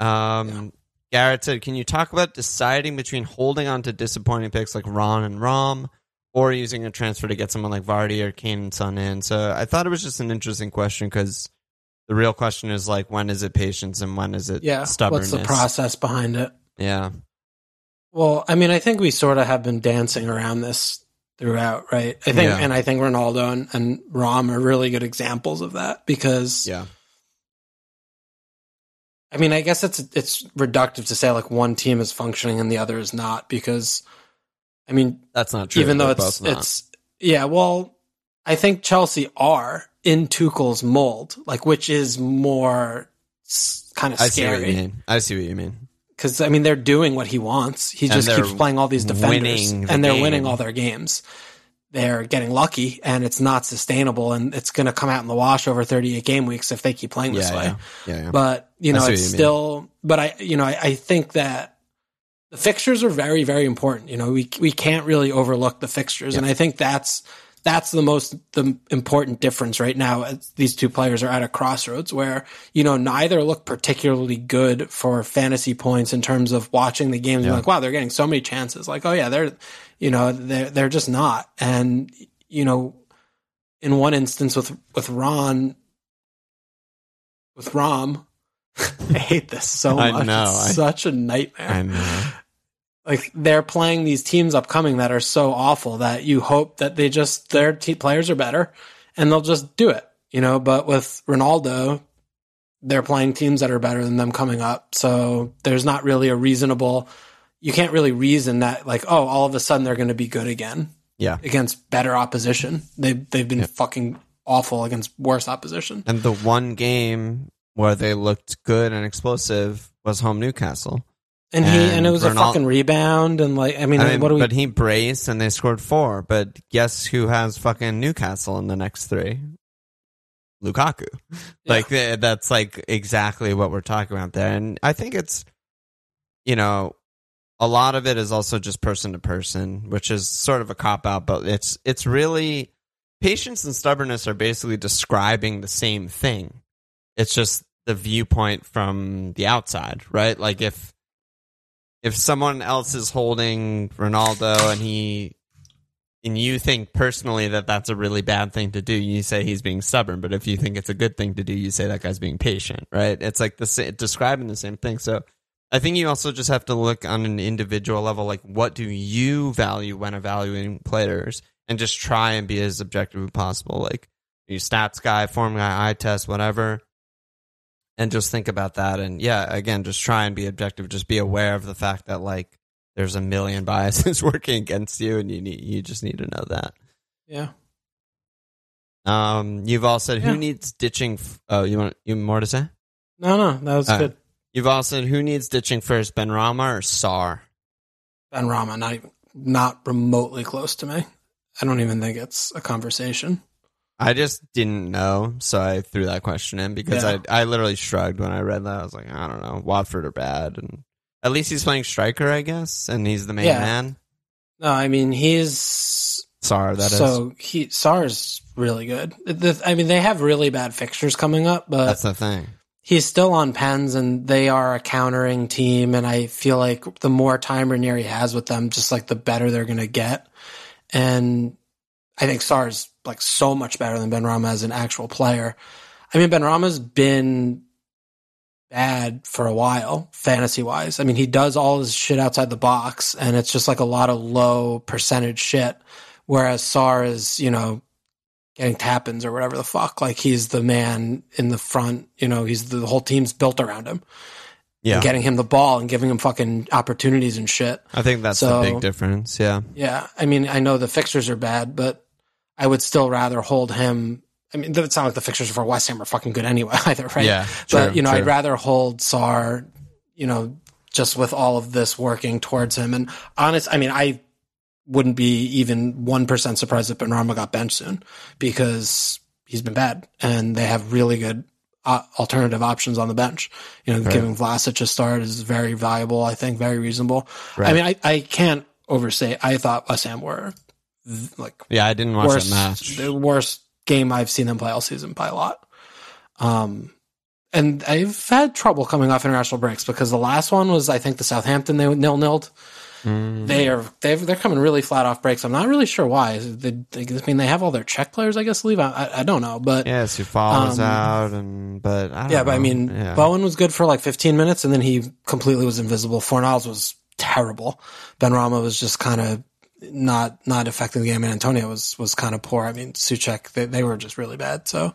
Um, Garrett said, "Can you talk about deciding between holding on to disappointing picks like Ron and Rom, or using a transfer to get someone like Vardy or Kane and Son in?" So I thought it was just an interesting question because the real question is like, when is it patience and when is it Yeah. stubbornness? What's the process behind it? Yeah, Well, I mean, I think we sort of have been dancing around this throughout, right? I think, Yeah. and I think Ronaldo and, and Rom are really good examples of that because, yeah, I mean, I guess it's it's reductive to say like one team is functioning and the other is not because, I mean, that's not true. even though it's it's yeah, well, I think Chelsea are in Tuchel's mold, like which is more kind of I see what you scary mean. I see what you mean. because I mean they're doing what he wants. He And just keeps playing all these defenders, and they're game. winning all their games. They're getting lucky, and it's not sustainable, and it's going to come out in the wash over 38 game weeks if they keep playing this Yeah, way. yeah, yeah. But you know, it's you still. But I, you know, I, I think that the fixtures are very, very important. You know, we we can't really overlook the fixtures, and I think that's that's the most the important difference right now. as These two players are at a crossroads where you know neither look particularly good for fantasy points in terms of watching the games. Yeah. Like, wow, they're getting so many chances. Like, oh yeah, they're you know they're they're just not. And you know, in one instance with with Ron, with Rom. [LAUGHS] I hate this so I much. know, It's I- such a nightmare. I know. Like they're playing these teams upcoming that are so awful that you hope that they just their te- players are better and they'll just do it, you know. But with Ronaldo, they're playing teams that are better than them coming up, so there's not really a reasonable. You can't really reason that like oh all of a sudden they're going to be good again Yeah. against better opposition. They they've been fucking awful against worse opposition. And the one game where they looked good and explosive was home Newcastle. And he and, it was a fucking rebound and like I mean, I mean, what do we but he braced and they scored four. But guess who has fucking Newcastle in the next three? Lukaku. Like th- that's like exactly what we're talking about there. And I think it's, you know, a lot of it is also just person to person, which is sort of a cop out. But it's it's really patience and stubbornness are basically describing the same thing. It's just the viewpoint from the outside, right? Like if if someone else is holding Ronaldo and he and you think personally that that's a really bad thing to do, you say he's being stubborn. But if you think it's a good thing to do, you say that guy's being patient, right? It's like the describing the same thing. So I think you also just have to look on an individual level, like what do you value when evaluating players, and just try and be as objective as possible. Like you stats guy, form guy, eye test, whatever and just think about that and yeah again just try and be objective just be aware of the fact that like there's a million biases [LAUGHS] working against you and you need you just need to know that yeah. um you've all said Yeah. who needs ditching f- oh you want you more to say No, no, that was Uh, good. you've all said who needs ditching first Benrahma or Sarr Ben Rama, not even not remotely close to me. I don't even think it's a conversation. I just didn't know so i threw that question in because Yeah. i i literally shrugged when i read that i was like i don't know watford are bad and at least he's playing striker i guess and he's the main Yeah. man No, I mean he's Sarr that is. so he Sarr's really good. The, I mean they have really bad fixtures coming up, but that's the thing he's still on pens and they are a countering team and I feel like the more time Ranieri has with them, just like the better they're gonna get. And I think Sarr's like so much better than Benrahma as an actual player. I mean Benrahma's been bad for a while, fantasy wise. I mean, he does all his shit outside the box, and it's just like a lot of low percentage shit. Whereas Sarr is, you know, getting tap-ins or whatever the fuck. Like he's the man in the front. You know, he's the, whole team's built around him. Yeah. getting him the ball and giving him fucking opportunities and shit. I think that's So- the big difference. Yeah. Yeah, I mean, I know the fixtures are bad, but I would still rather hold him. I mean, it's not like the fixtures for West Ham are fucking good anyway, [LAUGHS] either, right? Yeah. but you know, true. I'd rather hold Sarr, you know, just with all of this working towards him. And honest, I mean, I wouldn't be even one percent surprised if Benrahma got benched soon because he's been bad, and they have really good uh, alternative options on the bench. You know, Right. giving Vlasic a start is very valuable. I think very reasonable. I mean, I, I can't overstate. I thought West Ham were like Yeah, I didn't watch worst, that match. the worst game I've seen them play all season by a lot. Um, and I've had trouble coming off international breaks because the last one was, I think, the Southampton they nil nilled. Mm. They are they they're coming really flat off breaks. I'm not really sure why. They, they, I mean, they have all their Czech players, I guess, leave. I, I, don't know, but Yeah, Coufal Um, out, and but I don't yeah, but I mean, yeah. Bowen was good for like 15 minutes, and then he completely was invisible. Fornals was terrible. Benrahma was just kind of not not affecting the game, and Antonio was was kind of poor. I mean, Soucek they, they were just really bad. So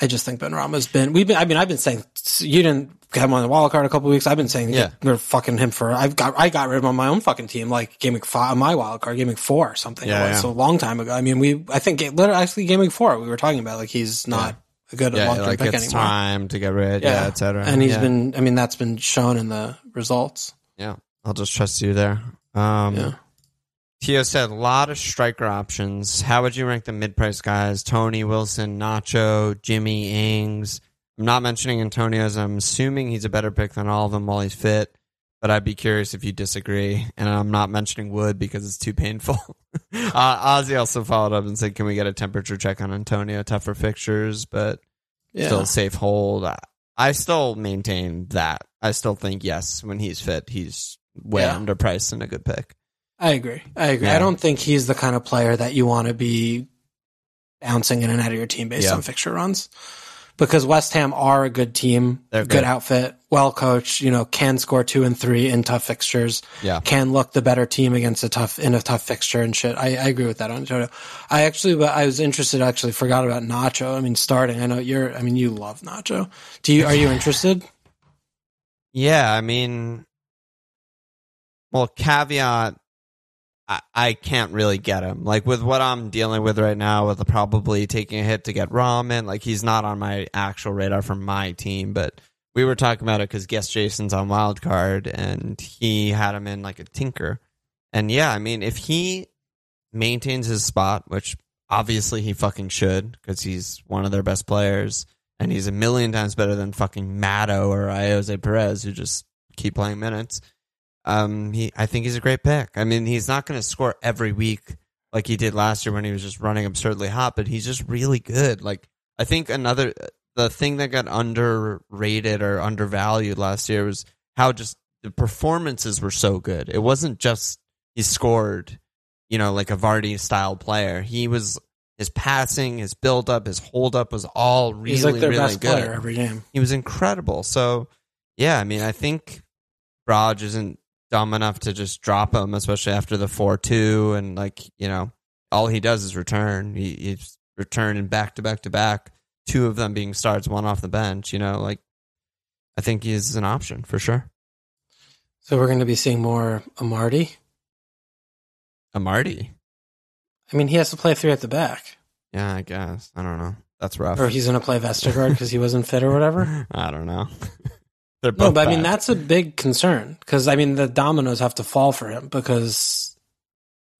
I just think Benrahma's been. We've been. I mean, I've been saying you didn't have him on the wild card a couple weeks. I've been saying Yeah. we're fucking him for. I've got I got rid of him on my own fucking team, like game week five, my wild card, game week four or something. Yeah, it was. yeah. So a long time ago. I mean, we I think literally actually game week four we were talking about like he's not a good yeah, long term like pick it's anymore. time to get rid. Yeah, et cetera. And he's yeah. been, I mean, that's been shown in the results. Yeah, I'll just trust you there. Um, Yeah. Tio said a lot of striker options. How would you rank the mid-price guys? Toney Wilson, Nacho, Jimmy Ings. I'm not mentioning Antonio's. I'm assuming he's a better pick than all of them while he's fit. But I'd be curious if you disagree. And I'm not mentioning Wood because it's too painful. [LAUGHS] uh, Ozzy also followed up and said, "Can we get a temperature check on Antonio? Tougher fixtures, but Yeah. still a safe hold." I, I still maintain that. I still think yes, when he's fit, he's way Yeah. underpriced and a good pick. I agree. I agree. Yeah. I don't think he's the kind of player that you want to be bouncing in and out of your team based Yeah. on fixture runs. Because West Ham are a good team, They're good good. outfit, well coached, you know, can score two and three in tough fixtures, Yeah. can look the better team against a tough, in a tough fixture and shit. I, I agree with that on Antonio. I actually, but I was interested, actually forgot about Nacho. I mean, starting, I know you're, I mean, you love Nacho. Do you, are you interested? Yeah, I mean, well, caveat, I, can't really get him. Like with what I'm dealing with right now, with probably taking a hit to get Ramen, like he's not on my actual radar for my team. But we were talking about it because guest Jason's on wild card, and he had him in like a tinker. And yeah, I mean, if he maintains his spot, which obviously he fucking should, because he's one of their best players, and he's a million times better than fucking Matto or Ayoze Perez, who just keep playing minutes. Um, he, I think he's a great pick. I mean, he's not going to score every week like he did last year when he was just running absurdly hot, but he's just really good. Like, I think another the thing that got underrated or undervalued last year was how just the performances were so good. It wasn't just he scored, you know, like a Vardy style player. He was his passing, his build up, his hold up was all really, He's like their really best good. player every game. He was incredible. So, yeah, I mean, I think Braj isn't dumb enough to just drop him, especially after the 4 2. And, like, you know, all he does is return. He, he's returning back to back to back, two of them being starts, one off the bench. You know, like, I think he's an option for sure. So we're going to be seeing more Amartey. Amartey. I mean, he has to play three at the back, Yeah, I guess. I don't know. That's rough. or he's going to play Vestergaard because he wasn't fit or whatever. [LAUGHS] I don't know. [LAUGHS] They're No, both but I mean that's a big concern because I mean the dominoes have to fall for him because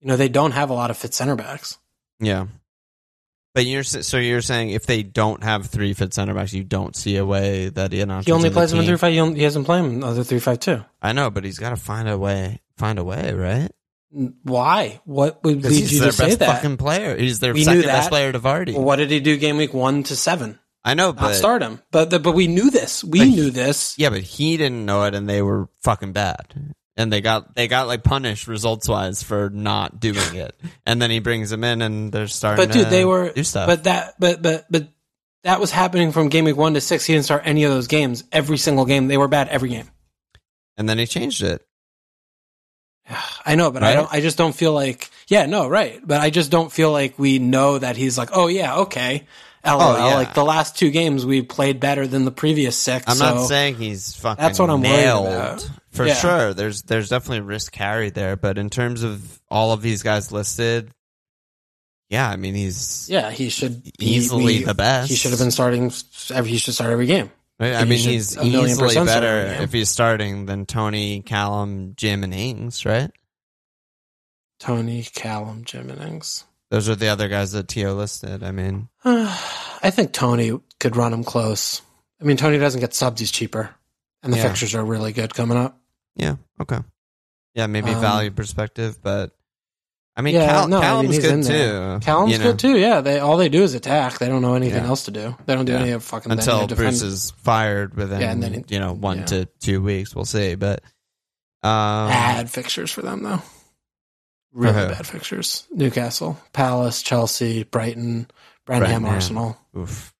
you know they don't have a lot of fit center backs. Yeah. But you're so you're saying if they don't have three fit center backs, you don't see a way that he He only plays him in three five. He, hasn't played him in other three five two. I know, but he's got to find a way. Find a way, right? Why? What would lead you to say best that? fucking player. He's their We second best player to Vardy. Well, what did he do game week one to seven? I know, but start him, but the, but we knew this. We But he- knew this. yeah, but he didn't know it, and they were fucking bad. And they got they got like punished results wise for not doing it. And then he brings them in, and they're starting. But dude, to they were. do stuff. But that. But but but that was happening from game week one to six. He didn't start any of those games. Every single game, they were bad every game. and then he changed it. [SIGHS] I know, but I don't. I just don't feel like. Yeah, no, right. But I just don't feel like we know that he's like, oh yeah, okay. LOL. Oh, yeah. Like the last two games, we played better than the previous six. I'm so not saying he's fucking. That's what I'm worried nailed about. for Yeah. sure. There's there's definitely risk carried there, but in terms of all of these guys listed, yeah, I mean he's Yeah, he should be- Easily we- the best. He should have been starting. Every, he should start every game. I He mean, should he's easily better if he's starting than Toney, Callum, Jim, and Ings, right? Toney, Callum, Jim Ings. Those are the other guys that Tio listed. I mean, [SIGHS] I think Toney could run him close. I mean, Toney doesn't get subs; he's cheaper, and the Yeah. fixtures are really good coming up. yeah, okay, yeah, maybe Um, value perspective, but I mean, yeah, Cal- no, I mean, good too. Callum's you know, good too. Yeah, they all they do is attack. They don't know anything Yeah. else to do. They don't do Yeah. any of fucking until Bruce is fired within Yeah, and then you know one to two weeks. We'll see, but um, bad fixtures for them though. Really who? bad fixtures. Newcastle, Palace, Chelsea, Brighton, Brenham, Brighton. Arsenal. oof.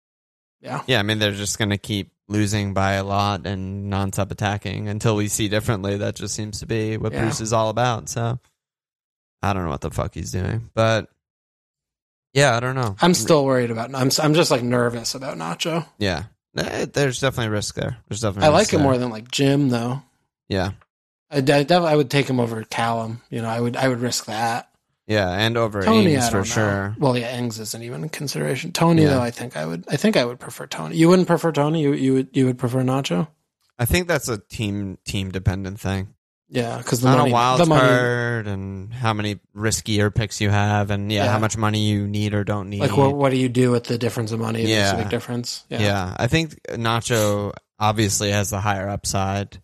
Yeah. Yeah, I mean they're just going to keep losing by a lot and non-stop attacking until we see differently. That just seems to be what Yeah. Bruce is all about. So I don't know what the fuck he's doing, but yeah, I don't know. I'm still worried about. I'm I'm just like nervous about Nacho. yeah. Eh, There's definitely risk there. There's definitely. I like him there. more than like Jim though. Yeah, I, I, I would take him over Callum. You know, I would I would risk that. yeah, and over Toney, Ings for know. sure. Well, yeah, Ings isn't even in consideration. Toney, Yeah. though, I think I would. I think I would prefer Toney. You wouldn't prefer Toney. You you would you would prefer Nacho. I think that's a team team dependent thing. Yeah, because the on money, a wild money, card and how many riskier picks you have, and yeah, Yeah. how much money you need or don't need. like what what do you do with the difference of money? Yeah. a big difference. yeah. Yeah, I think Nacho obviously has the higher upside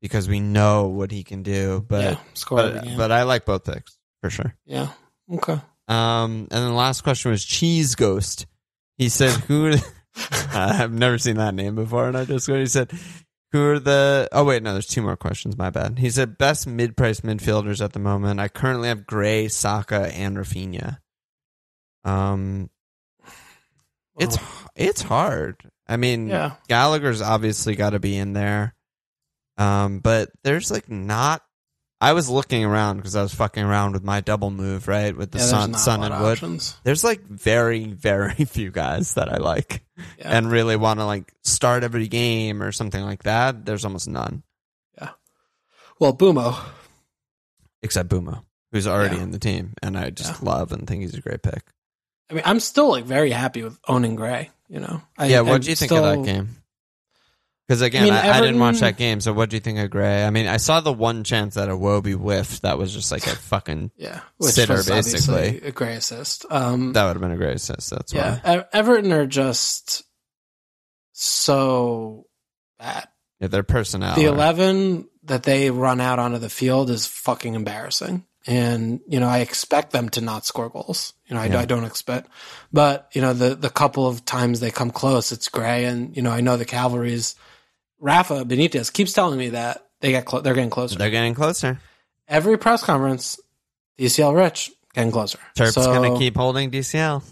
because we know what he can do, but yeah, score but, but I like both picks for sure. yeah, okay. Um, and then the last question was Cheese Ghost. He said, [LAUGHS] "Who?" [LAUGHS] I've never seen that name before, and I just go, he said, "Who are the?" Oh wait, no, there's two more questions. My bad. He said, "Best mid-price midfielders at the moment. I currently have Gray, Saka, and Rafinha." Um, it's it's hard. I mean, yeah, Gallagher's obviously got to be in there. Um, but there's like not. I was looking around because I was fucking around with my double move, right, with the yeah. sun, sun and wood. options. There's like very, very [LAUGHS] few guys that I like Yeah. and really want to like start every game or something like that. There's almost none Yeah. Well, Mbeumo. except Mbeumo, who's already Yeah. in the team, and I just love and think he's a great pick. I mean, I'm still like very happy with owning Gray. You know. I, yeah, what do you think still- of that game? Because again, mean, I, I didn't watch that game. So what do you think of Gray? I mean, I saw the one chance that Iwobi whiffed. That was just like a [LAUGHS] fucking. Yeah, Sitter, basically. a Gray assist. Um, That would have been a great assist. That's yeah, why. Everton are just so bad. Yeah, their personnel. The are- eleven that they run out onto the field is fucking embarrassing. And you know, I expect them to not score goals. You know, I, Yeah. I don't expect, but you know, the the couple of times they come close, it's Gray, and you know, I know the Cavalry's Rafa Benitez keeps telling me that they get clo- they're getting closer. They're getting closer. Every press conference, DCL Rich getting closer. Terp's So- gonna keep holding DCL.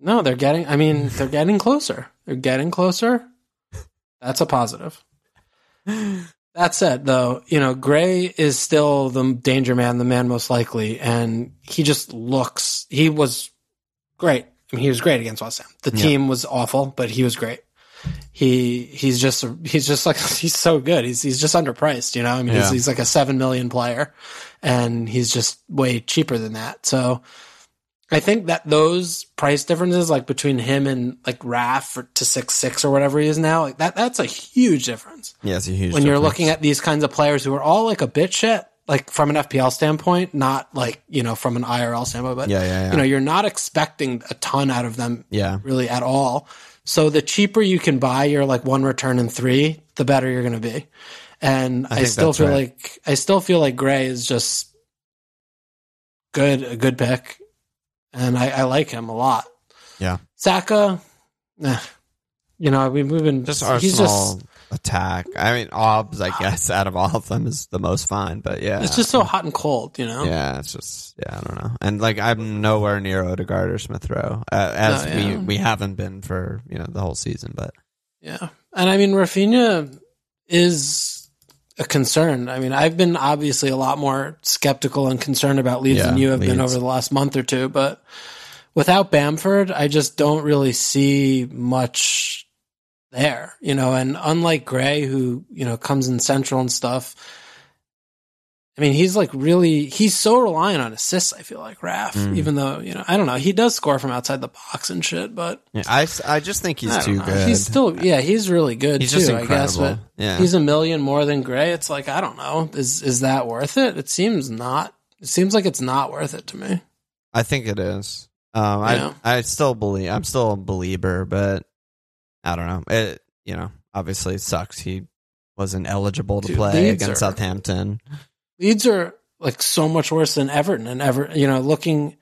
No, they're getting. I mean, they're getting closer. They're getting closer. That's a positive. That said, though, you know, Gray is still the danger man, the man most likely, and he just looks. He was great. I mean, he was great against West Ham. The Yeah. team was awful, but he was great. He he's just he's just like [LAUGHS] he's so good. He's he's just underpriced. You know, I mean, Yeah. he's, he's like a seven million player, and he's just way cheaper than that. So. I think that those price differences, like between him and like Raf or to six six or whatever he is now, like that that's a huge difference Yeah, it's a huge. when you're looking at these kinds of players who are all like a bit shit, like from an FPL standpoint, not like you know from an IRL standpoint, but Yeah, yeah, yeah. you know you're not expecting a ton out of them yeah, really at all. So the cheaper you can buy your like one return in three, the better you're going to be. And I, think still feel right. like I still feel like Gray is just good, a good pick, and I, I like him a lot. Yeah. Saka, eh, you know, we've been just he's Arsenal just attack. I mean, Obbs, I guess, [LAUGHS] out of all of them, is the most fine. But yeah, it's just so hot and cold, you know. Yeah, it's just yeah, I don't know. And like I'm nowhere near Odegaard or Smith Rowe, uh, as No, yeah. we we haven't been for you know the whole season. But Yeah. And I mean, Rafinha is a concern. I mean, I've been obviously a lot more skeptical and concerned about Leeds Yeah, than you have been over the last month or two, but without Bamford, I just don't really see much there, you know, and unlike Gray who, you know, comes in central and stuff, I mean, he's like really, he's so reliant on assists, I feel like, Raf, Mm. even though, you know, I don't know, he does score from outside the box and shit, but Yeah, I, I just think he's too know. good. He's still, yeah, he's really good He's too, I guess, but. Yeah. he's a million more than Gray. It's like, I don't know. Is, is that worth it? It seems not. It seems like it's not worth it to me. I think it is. Um, I Yeah. I still believe I'm still a believer, but I don't know. It you know obviously it sucks. He wasn't eligible to Dude, play Leeds against are- Southampton. Leeds are like so much worse than Everton and ever, you know, looking,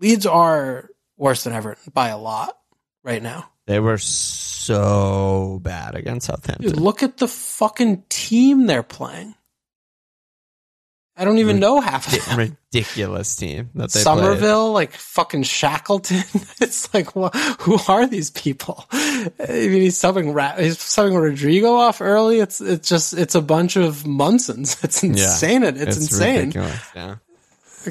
Leeds are worse than Everton by a lot right now. They were so bad against Southampton. Dude, look at the fucking team they're playing. I don't even Rid- know half of them. ridiculous team that they played. Summerville, like fucking Shackleton. [LAUGHS] It's like, wha who are these people? I mean, he's subbing Ra- he's subbing Rodrigo off early. It's it's just it's a bunch of Munsons. [LAUGHS] It's insane. It it's, insane. Yeah.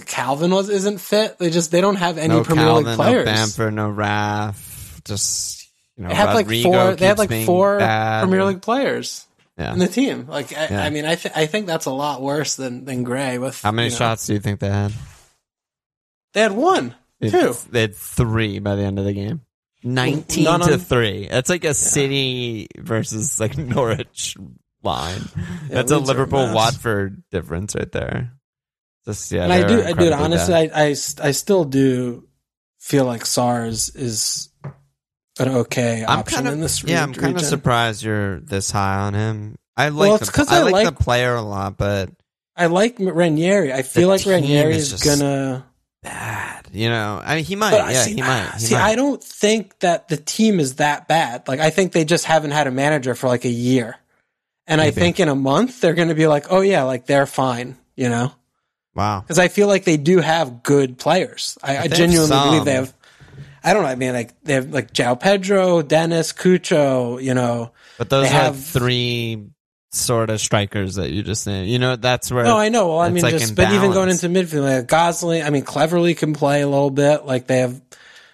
Calvin was isn't fit. They just they don't have any No Premier Calvin, League players. no Bamford, no Raf. Just you know, they had like four. They had like four bad. Premier League players Yeah. in the team. Like I, Yeah. I mean, I th- I think that's a lot worse than than Gray. With How many you know- shots do you think they had? They had one, two. they had three by the end of the game. Nineteen None to on- three. That's like a City versus like [LAUGHS] Norwich line. Yeah, That's a Liverpool. Watford difference right there. Just yeah, and I do, I dude, honestly, bad. I, I, I still do feel like SARS is an okay I'm option kind of in this yeah. I'm region. kind of surprised you're this high on him. I like Well, it's the, 'cause I I like, like- the player a lot, but I like Ranieri. I feel like Ranieri is is gonna. bad. You know, I mean, he might. But I yeah, see, he might. He see, might. I don't think that the team is that bad. Like, I think they just haven't had a manager for like a year, and I think in a month they're going to be like, oh yeah, like they're fine. You know, wow. because I feel like they do have good players. I, I genuinely believe they have. I don't know. I mean, like they have like Joao Pedro, Dennis, Cucho. You know. But those are have- three sort of strikers that you just named. You know, that's where. No, I know. Well, I mean, like just but even going into midfield, like Gosling. I mean, Cleverley can play a little bit. Like they have.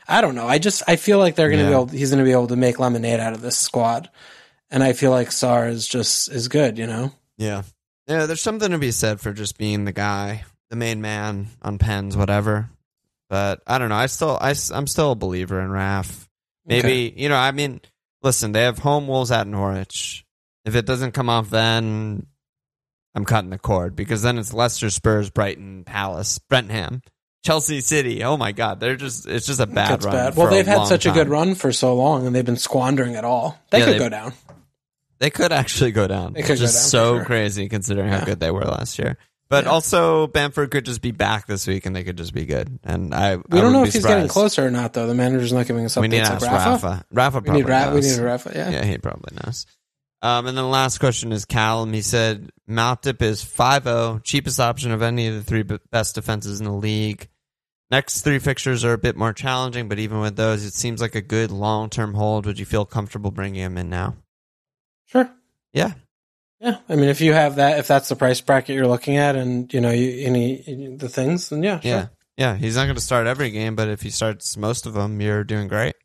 I don't know. I just I feel like they're going to Yeah. be able. He's going to be able to make lemonade out of this squad, and I feel like Sar is just is good. You know. Yeah. Yeah, there's something to be said for just being the guy, the main man on pens, whatever. But I don't know. I still, I, I'm still a believer in Raf. Maybe, you know, I mean, listen, they have home Wolves at Norwich. If it doesn't come off then, I'm cutting the cord because then it's Leicester, Spurs, Brighton, Palace, Brentham, Chelsea City. Oh my God. They're just, it's just a bad run. bad. Well, they've had such a good run for so long, and they've been squandering it all. They Yeah, could they- go down. They could actually go down. They could Which go down, so sure. crazy considering how good they were last year. But Yeah. also, Bamford could just be back this week, and they could just be good. And I, We I don't know if he's getting closer or not, though. The manager's not giving us updates We need to like ask Rafa. Rafa. Rafa We probably need Rafa. We need Rafa. Yeah. Yeah, he probably knows. Um, and then the last question is Callum. He said Matip is 5-0, cheapest option of any of the three best defenses in the league. Next three fixtures are a bit more challenging, but even with those, it seems like a good long-term hold. Would you feel comfortable bringing him in now? Sure. Yeah. Yeah, I mean, if you have that, if that's the price bracket you're looking at, and you know you, any the things, then yeah, sure. Yeah. Yeah, he's not going to start every game, but if he starts most of them, you're doing great.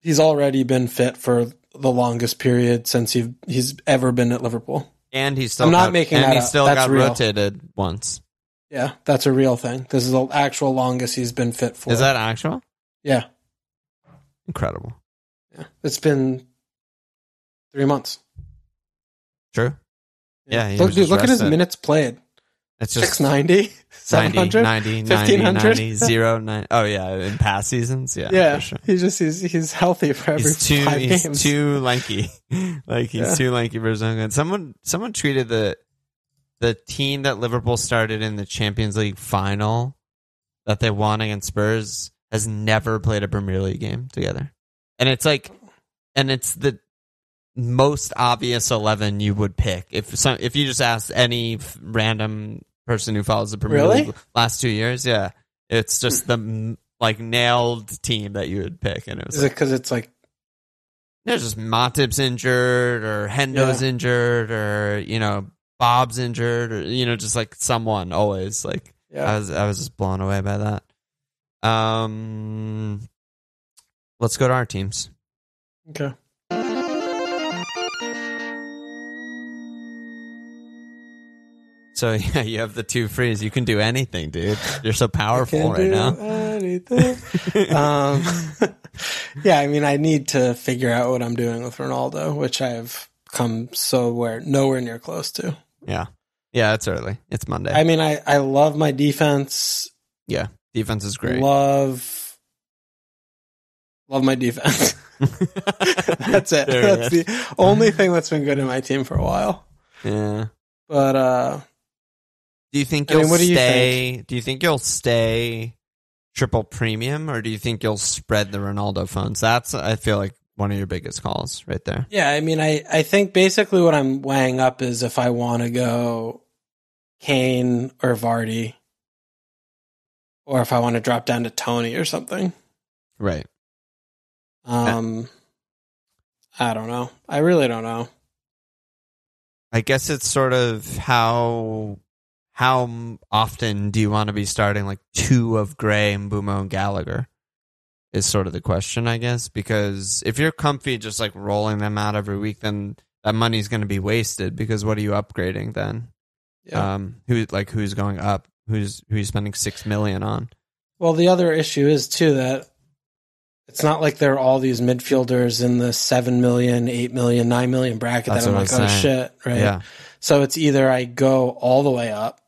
he's already been fit for the longest period since he's he's ever been at Liverpool. And he's still I'm not got, making and that he still got real. rotated once. Yeah, that's a real thing. This is the actual longest he's been fit for. Is that actual? Yeah, Incredible. yeah. It's been three months. True. Yeah, he look, was dude, look at his rested. minutes played. It's just 690, 90, [LAUGHS] 700. 90, 90, 90, 0, 9. Oh, yeah, in past seasons. Yeah, Yeah, for sure. he's just he's he's healthy for every He's too, five he's games. too lanky. [LAUGHS] like, he's Yeah. too lanky for his own good. Someone, someone tweeted that the team that Liverpool started in the Champions League final that they won against Spurs has never played a Premier League game together. And it's like, and it's the most obvious 11 you would pick. If some, if you just asked any f- random person who follows the Premier Really? League last two years, yeah, it's just the like nailed team that you would pick. And it was Is like, it because it's like There's just Matip's injured or Hendo's injured or you know Bob's injured or you know just like someone always like yeah. I Yeah. was I was just blown away by that. Um, let's go to our teams. Okay. So [LAUGHS] yeah, you have the two frees. You can do anything, dude. You're so powerful right do now. anything. [LAUGHS] um, [LAUGHS] yeah, I mean, I need to figure out what I'm doing with Ronaldo, which I have come so where nowhere near close to. Yeah, yeah. It's early. It's Monday. I mean, I I love my defense. yeah, defense is great. Love love my defense. that's it. Fair that's the only thing that's been good in my team for a while. yeah. But uh Do you think you'll mean, what do you stay? Do you think you'll stay triple premium, or do you think you'll spread the Ronaldo funds? That's I feel like one of your biggest calls right there. Yeah, I mean, I, I think basically what I'm weighing up is if I want to go Kane or Vardy, or if I want to drop down to Toney or something. Right. Um, I don't know. I really don't know. I guess it's sort of how how often do you want to be starting like two of Gray and Mbeumo and Gallagher is sort of the question, I guess, because if you're comfy just like rolling them out every week, then that money's going to be wasted because what are you upgrading then? Yeah. Um, who like who's going up? Who's who you spending six million on? well, the other issue is too that it's not like there are all these midfielders in the 7 million, 8 million, 9 million bracket That's that I'm like, oh saying. shit, right? Yeah, So it's either I go all the way up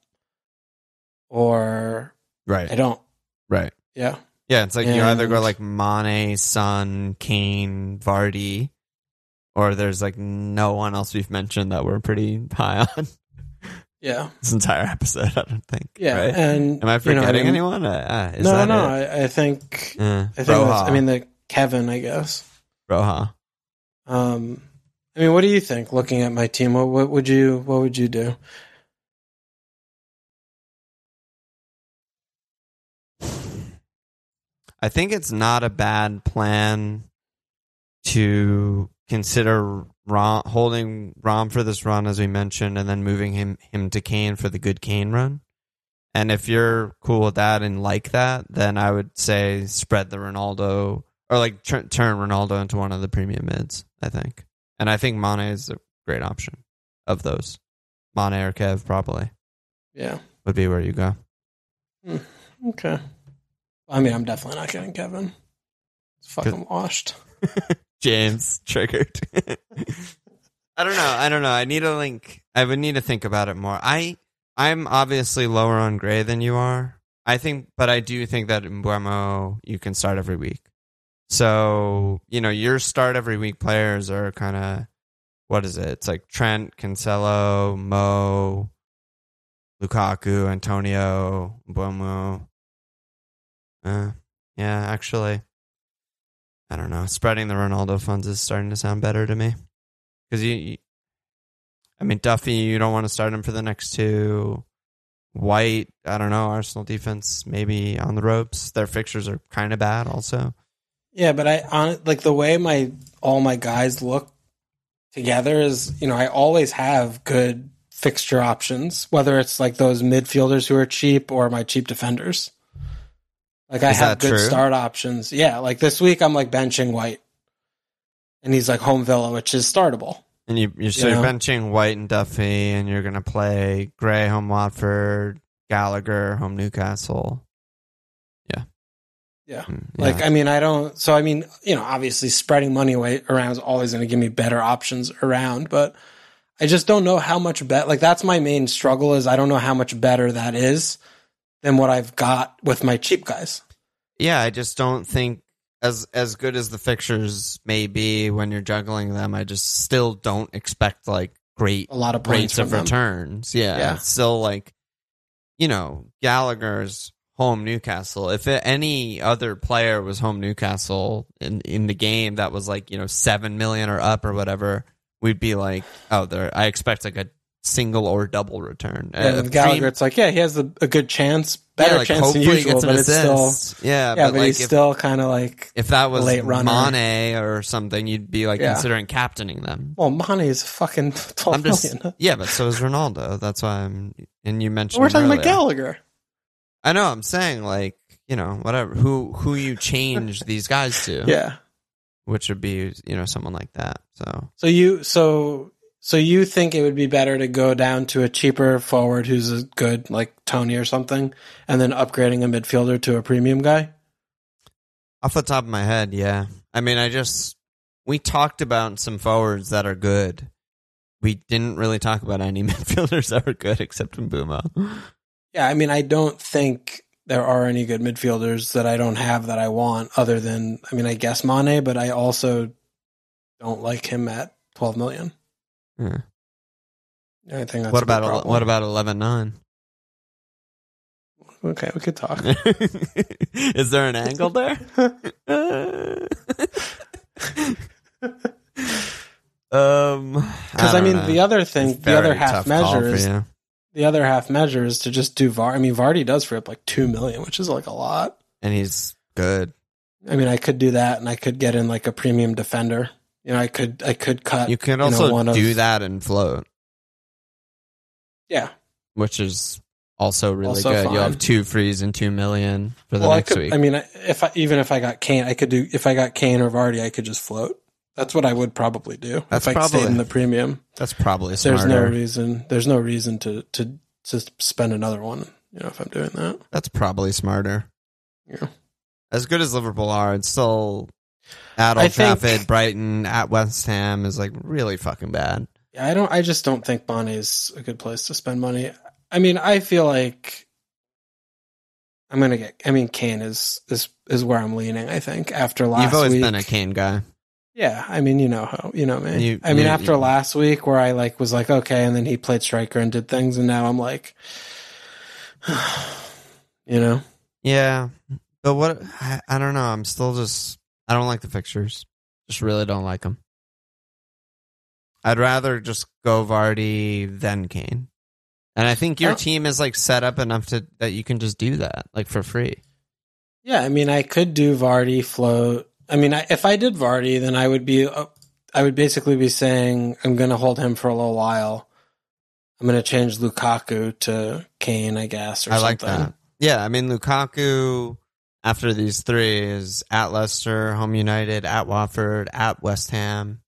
or right, I don't. right. Yeah. Yeah, it's like you either go like Mane, Son, Kane, Vardy, or there's like no one else we've mentioned that we're pretty high [LAUGHS] on Yeah. this entire episode. I don't think. Yeah. right? And Am I you know, forgetting mean, anyone? Uh, uh, is no, that no. I, I think Uh, I think. I mean the Kevin, I guess. Roja. Um, I mean, what do you think? Looking at my team, what, what would you what would you do? I think it's not a bad plan to consider Rom, holding Rom for this run, as we mentioned, and then moving him him to Kane for the good Kane run. And if you're cool with that and like that, then I would say spread the Ronaldo or like tur- turn Ronaldo into one of the premium mids. I think, and I think Mane is a great option of those. Mane or Kev probably Yeah. would be where you go. Hmm. Okay. I mean, I'm definitely not getting Kevin. It's fucking washed. [LAUGHS] [LAUGHS] James triggered. [LAUGHS] I don't know. I don't know. I need a link. I would need to think about it more. I I'm obviously lower on Gray than you are. I think, but I do think that in Mbeumo you can start every week. So you know your start every week players are kind of what is it? It's like Trent, Cancelo, Mo, Lukaku, Antonio, Mbeumo. Uh, yeah, actually, I don't know. Spreading the Ronaldo funds is starting to sound better to me because you, you- I mean, Duffy, you don't want to start him for the next two. White, I don't know. Arsenal defense maybe on the ropes. Their fixtures are kind of bad, also. Yeah, but I on like the way my all my guys look together is, you know, I always have good fixture options, whether it's like those midfielders who are cheap or my cheap defenders. Like I Is have good true? start options. Yeah, like this week I'm like benching White. And he's like home Villa, which is startable. And you, you're so You you're benching White and Duffy, and you're gonna play Gray home Watford, Gallagher home Newcastle. Yeah, Yeah. Mm, Like, yeah. I mean, I don't. So, I mean, you know, obviously spreading money away around is always going to give me better options around, but I just don't know how much bet. Like, that's my main struggle is I don't know how much better that is than what I've got with my cheap guys. yeah. I just don't think as as good as the fixtures may be when you're juggling them. I just still don't expect like great A lot of rates of them. returns. Yeah, Yeah. it's still like you know Gallagher's home Newcastle. If it, any other player was home Newcastle in in the game that was like you know seven million or up or whatever, we'd be like, oh, there. I expect like a single or double return. Uh, Gallagher, it's like, yeah, he has a, a good chance, better yeah, like, chance than usual, but it's still, yeah, yeah, but, but, like he's if, still kind of like, if that was late runner. Mane or something, you'd be like Yeah. considering captaining them. well, Mane is fucking [LAUGHS] twelve I'm just million. yeah, but so is Ronaldo. That's why I'm. And you mentioned We're talking about. Gallagher. I know. I'm saying like you know whatever who who you change [LAUGHS] these guys to, Yeah. which would be you know someone like that. So So you so so you think it would be better to go down to a cheaper forward who's a good like Toney or something, and then upgrading a midfielder to a premium guy? off the top of my head, yeah. I mean, I just we talked about some forwards that are good. We didn't really talk about any [LAUGHS] midfielders that are good except Mbeumo. Yeah, I mean, I don't think there are any good midfielders that I don't have that I want, other than I mean, I guess Mane, but I also don't like him at twelve million. Yeah. I think that's What about problem. what about eleven nine? Okay, we could talk. [LAUGHS] Is there an angle there? [LAUGHS] um, Because I, mean, the other thing, the other half measure is the other half measure is to just do VAR. I mean, Vardy does for up like two million, which is like a lot. and he's good. I mean, I could do that, and I could get in like a premium defender. You know, I could I could cut. You can know, also one of- do that and float, Yeah, which is also really Also good. You'll have two frees and two million for the well, I next could. week. I mean, if I, even if I got Kane, I could do. If I got Kane or Vardy, I could just float. That's what I would probably do That's if I stayed probably- in the premium. That's probably smarter. There's no reason. There's no reason to to to spend another one. You know, if I'm doing that. That's probably smarter. Yeah. As good as Liverpool are, it's still at Old think- Trafford, Brighton, at West Ham is like really fucking bad. Yeah, I don't. I just don't think Mane is a good place to spend money. I mean, I feel like I'm gonna get. I mean, Kane is is is where I'm leaning. I think after last You've always week, been a Kane guy. yeah. I mean, you know how you know me. You- I mean, you- after you- last week where I like was like okay, and then he played striker and did things, and now I'm like, [SIGHS] you know, Yeah, but what I, I don't know. I'm still just I don't like the fixtures. Just really don't like them. I'd rather just go Vardy than Kane, and I think your Oh. team is like set up enough to that you can just do that like for free. yeah. I mean, I could do Vardy float. I mean, I, if I did Vardy, then I would be. Uh, I would basically be saying I'm going to hold him for a little while. I'm going to change Lukaku to Kane, I guess. Or I like that. Yeah, I mean Lukaku after these three is at Leicester, home United, at Watford, at West Ham.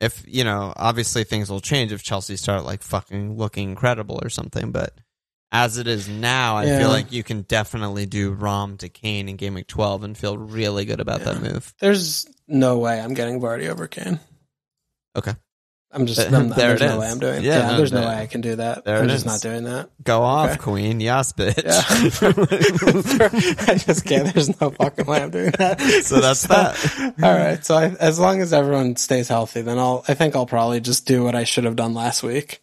If you know, obviously things will change if Chelsea start like fucking looking incredible or something, but as it is now, I Yeah. feel like you can definitely do Rom to Kane in game week twelve and feel really good about that move. There's no way I'm getting Vardy over Kane. Okay. I'm just I'm, there there's it no is. way I'm doing. Yeah, Yeah, no, there's no way I can do that. there I'm just is. not doing that. Go off, Okay. Queen. Yes, bitch. Yeah. [LAUGHS] [LAUGHS] I just can't. There's no fucking way I'm doing that. So that's that. All right. So I, as long as everyone stays healthy, then I'll. I think I'll probably just do what I should have done last week.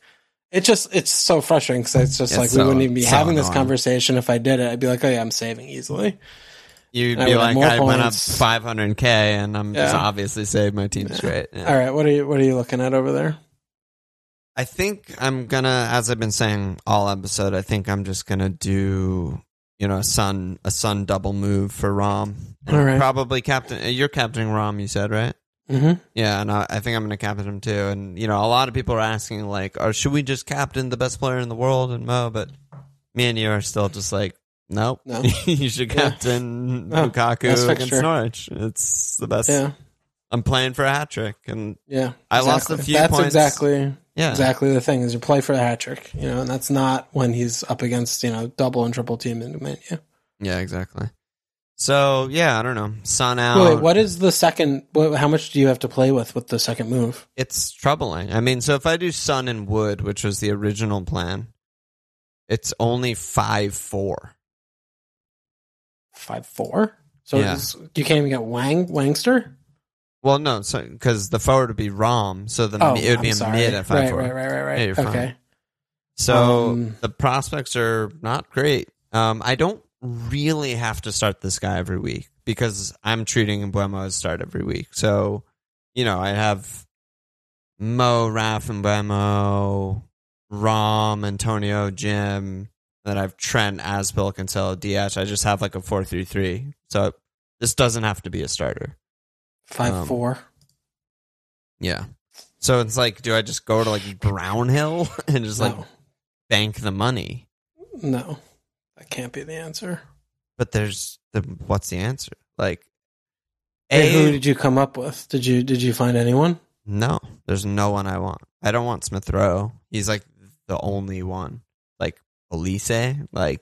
It just it's so frustrating because it's just It's like so- we wouldn't even be so having this conversation if I did it. I'd be like, oh yeah, I'm saving easily. You'd I be like, I went up 500k, and I'm just Yeah. obviously saved. My team great. Yeah. All right. What are you What are you looking at over there? I think I'm gonna, as I've been saying all episode, I think I'm just gonna do, you know, a Son a Son double move for Rom. And All right. Probably captain. uh, You're captaining Rom, you said, right? Mm-hmm. Yeah, and I, I think I'm gonna captain him too. And you know, a lot of people are asking like, "Or should we just captain the best player in the world?" And Mo, but me and you are still just like, nope. No. [LAUGHS] you should Yeah. captain Oh, Lukaku against fixture. Norwich. It's the best. Yeah. I'm playing for a hat trick, and Yeah. I lost a few That's points. exactly yeah, exactly the thing is you play for the hat trick, you know, and that's not when he's up against you know double and triple team in Man U. Yeah, exactly. So yeah, I don't know. Son out. Wait, what is the second? What, how much do you have to play with with the second move? It's troubling. I mean, so if I do Son and Wood, which was the original plan, it's only five four. Five four. So Yeah. it's- you can't even get Wang Wangster. Well, no, so because the forward would be Rom, so the Oh, it would I'm be a sorry. mid at five right, four. right, right, right, right. Yeah, you're fine. okay. So Um, the prospects are not great. Um, I don't really have to start this guy every week because I'm treating Mbeumo as start every week. So, you know, I have Mo, Raf, and Mbeumo, Rom, Antonio, Jim. Then I have Trent, Aspil, Cancelo, DH. I just have like a four three three. So this doesn't have to be a starter. Five Um, four. Yeah. So it's like, do I just go to like Brownhill [LAUGHS] and just like bank the money? no, that can't be the answer. But there's the what's the answer? Like, Hey, who did you come up with? Did you did you find anyone? no, there's no one I want. I don't want Smith Rowe. He's like the only one. Like Olise, like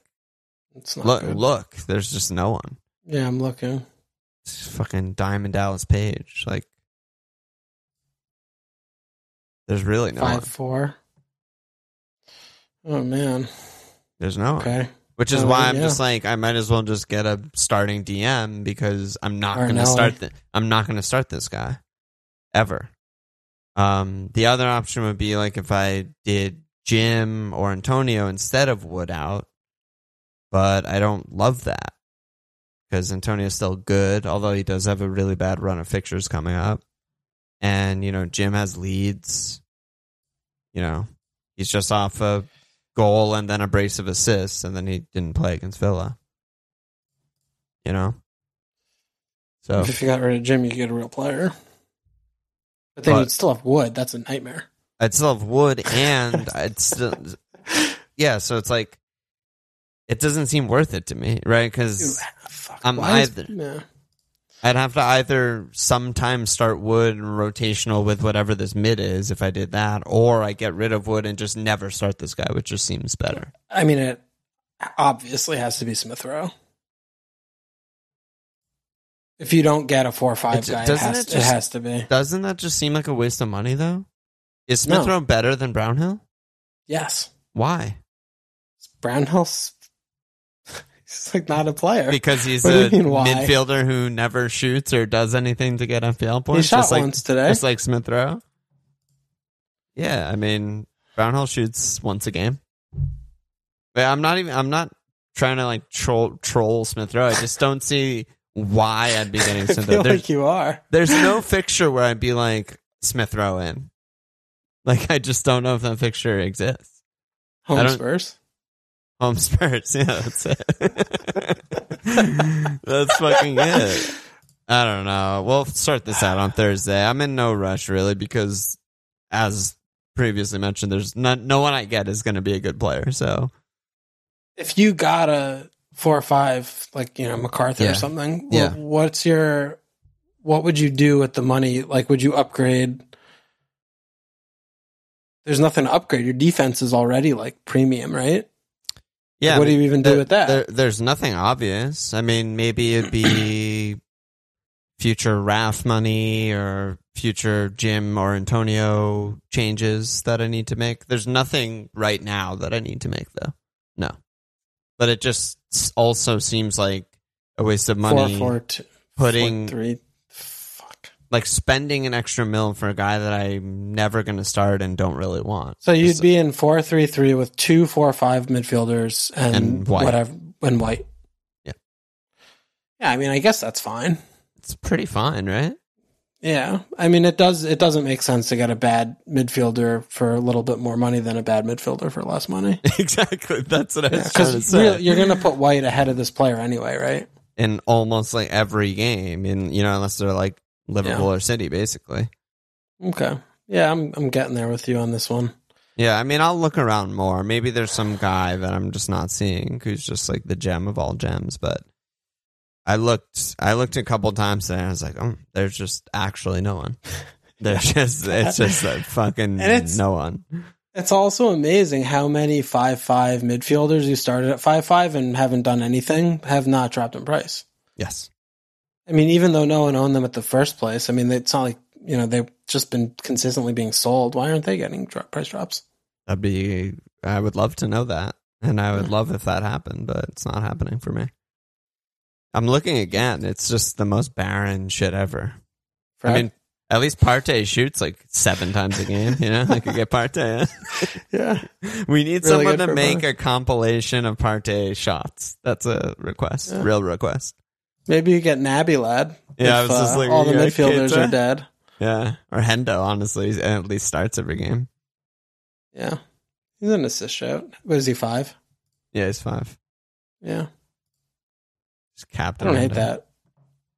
It's not look, good. look. There's just no one. Yeah, I'm looking. It's fucking Diamond Dallas Page. Like, there's really no Five one. four. Oh man. There's no one. Okay. Which is Uh, why I'm yeah. just like I might as well just get a starting DM because I'm not going to start. Th- I'm not to start this guy ever. Um, the other option would be like if I did Jim or Antonio instead of Wood out, but I don't love that because Antonio's still good, although he does have a really bad run of fixtures coming up, and you know Jim has leads. You know, he's just off a goal and then a brace of assists, and then he didn't play against Villa. You know, so If you got rid of Jim, you get a real player. But then But- you'd still have Wood. That's a nightmare. I'd still have Wood, and I'd still, yeah. So it's like it doesn't seem worth it to me, right? Because I'm why is- either- yeah. I'd have to either sometimes start Wood and rotational with whatever this mid is if I did that, or I get rid of Wood and just never start this guy, which just seems better. I mean, it obviously has to be Smith Rowe. If you don't get a four or five It- guy, it doesn't has, it it, has to be. Doesn't that just seem like a waste of money, though? Is Smith No. Rowe better than Brownhill? Yes. Why? Brownhill's [LAUGHS] he's like not a player. Because he's [LAUGHS] a mean, midfielder who never shoots or does anything to get FPL he points. shot just like, once today. just like Smith Rowe. Yeah, I mean Brownhill shoots once a game. But I'm not even. I'm not trying to like troll troll Smith Rowe. I just don't [LAUGHS] see why I'd be getting Smith Rowe. Like you are. there's no fixture where I'd be like Smith Rowe in. Like I just don't know if that fixture exists. Home Spurs. Home Spurs, [LAUGHS] yeah, that's it. [LAUGHS] that's fucking it. I don't know. We'll start this out on Thursday. I'm in no rush really because, as previously mentioned, there's no, no one I get is going to be a good player. So If you got a four or five, like you know McArthur Yeah. or something, Yeah. what's your what would you do with the money? Like, would you upgrade? There's nothing to upgrade. Your defense is already like premium, right? yeah, what do you even do with that? there- there's nothing obvious. I mean, maybe it'd be [CLEARS THROAT] future Raf money or future Jim or Antonio changes that I need to make. There's nothing right now that I need to make though. No, but it just also seems like a waste of money. Four, four, two, putting- four, three. Like spending an extra mil for a guy that I'm never going to start and don't really want. So you'd Just- be in four three three with two four five midfielders and, And White. whatever and white. Yeah. Yeah, I mean, I guess that's fine. it's pretty fine, right? Yeah, I mean, it does. It doesn't make sense to get a bad midfielder for a little bit more money than a bad midfielder for less money. [LAUGHS] exactly. That's what I was trying to say. you're going to put White ahead of this player anyway, right? in almost like every game, in you know, unless they're like Liverpool or City, basically. Okay. Yeah, I'm I'm getting there with you on this one. Yeah, I mean, I'll look around more. Maybe there's some guy that I'm just not seeing who's just like the gem of all gems. But I looked, I looked a couple times and I was like, oh, there's just actually no one. [LAUGHS] There's just, it's just like fucking it's- no one. It's also amazing how many five five midfielders who started at five five and haven't done anything have not dropped in price. Yes. I mean, even though no one owned them at the first place, I mean, it's not like you know they've just been consistently being sold. Why aren't they getting price drops? That'd be. I would love to know that, and I would love if that happened, but it's not happening for me. I'm looking again. It's just the most barren shit ever. I mean, at least Partey shoots like seven times a game. You know, I could get Partey. [LAUGHS] yeah. We need Really someone to make a compilation of Partey shots. That's a request, Yeah. real request. Maybe you get Nabby lad. Yeah, I was just uh, like, all the midfielders are dead. Yeah, or Hendo. Honestly, at least starts every game. Yeah, He's an assist shout. What is he five? Yeah, he's five. Yeah, He's captain. I don't right hate that.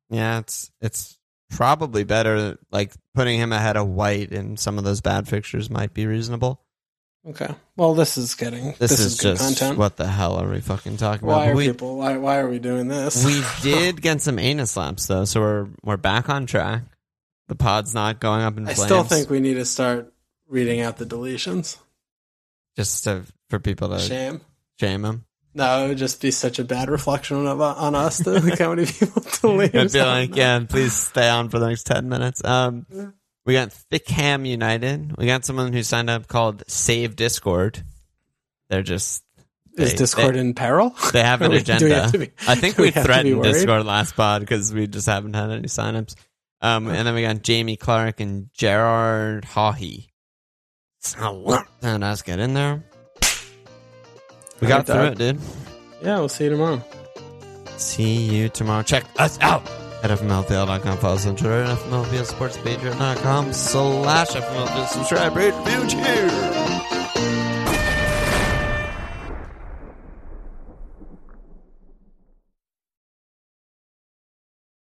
Yeah, it's it's probably better. Like putting him ahead of White in some of those bad fixtures might be reasonable. Okay. Well, this is getting This, this, is, is, good just content. what the hell are we fucking talking why about? are we people? Why why are we doing this? we [LAUGHS] did get some anus slaps though, so we're we're back on track. The pod's not going up in flames. I flames. still think we need to start reading out the deletions. just to, for people to Shame. shame them. No, it would just be such a bad reflection of, on us to how many people [LAUGHS] delete. I'd be like, yeah, please stay on for the next 10 minutes. Um, we got Thickham United. We got someone who signed up called Save Discord. They're just, Is Discord they- in peril? they have an [LAUGHS] we- agenda. have be- I think we, we have to be threatened? Discord last pod because we just haven't had any signups. Um, and then we got Jamie Clark and Gerard Hawhey. So let us get in there. We got Alright, through dog. it, dude. Yeah, we'll see you tomorrow. See you tomorrow. Check us out at fmlpl.com. Follow us on Twitter at fmlplsportspage.com slash fmlpl. Subscribe, rate, review, cheers.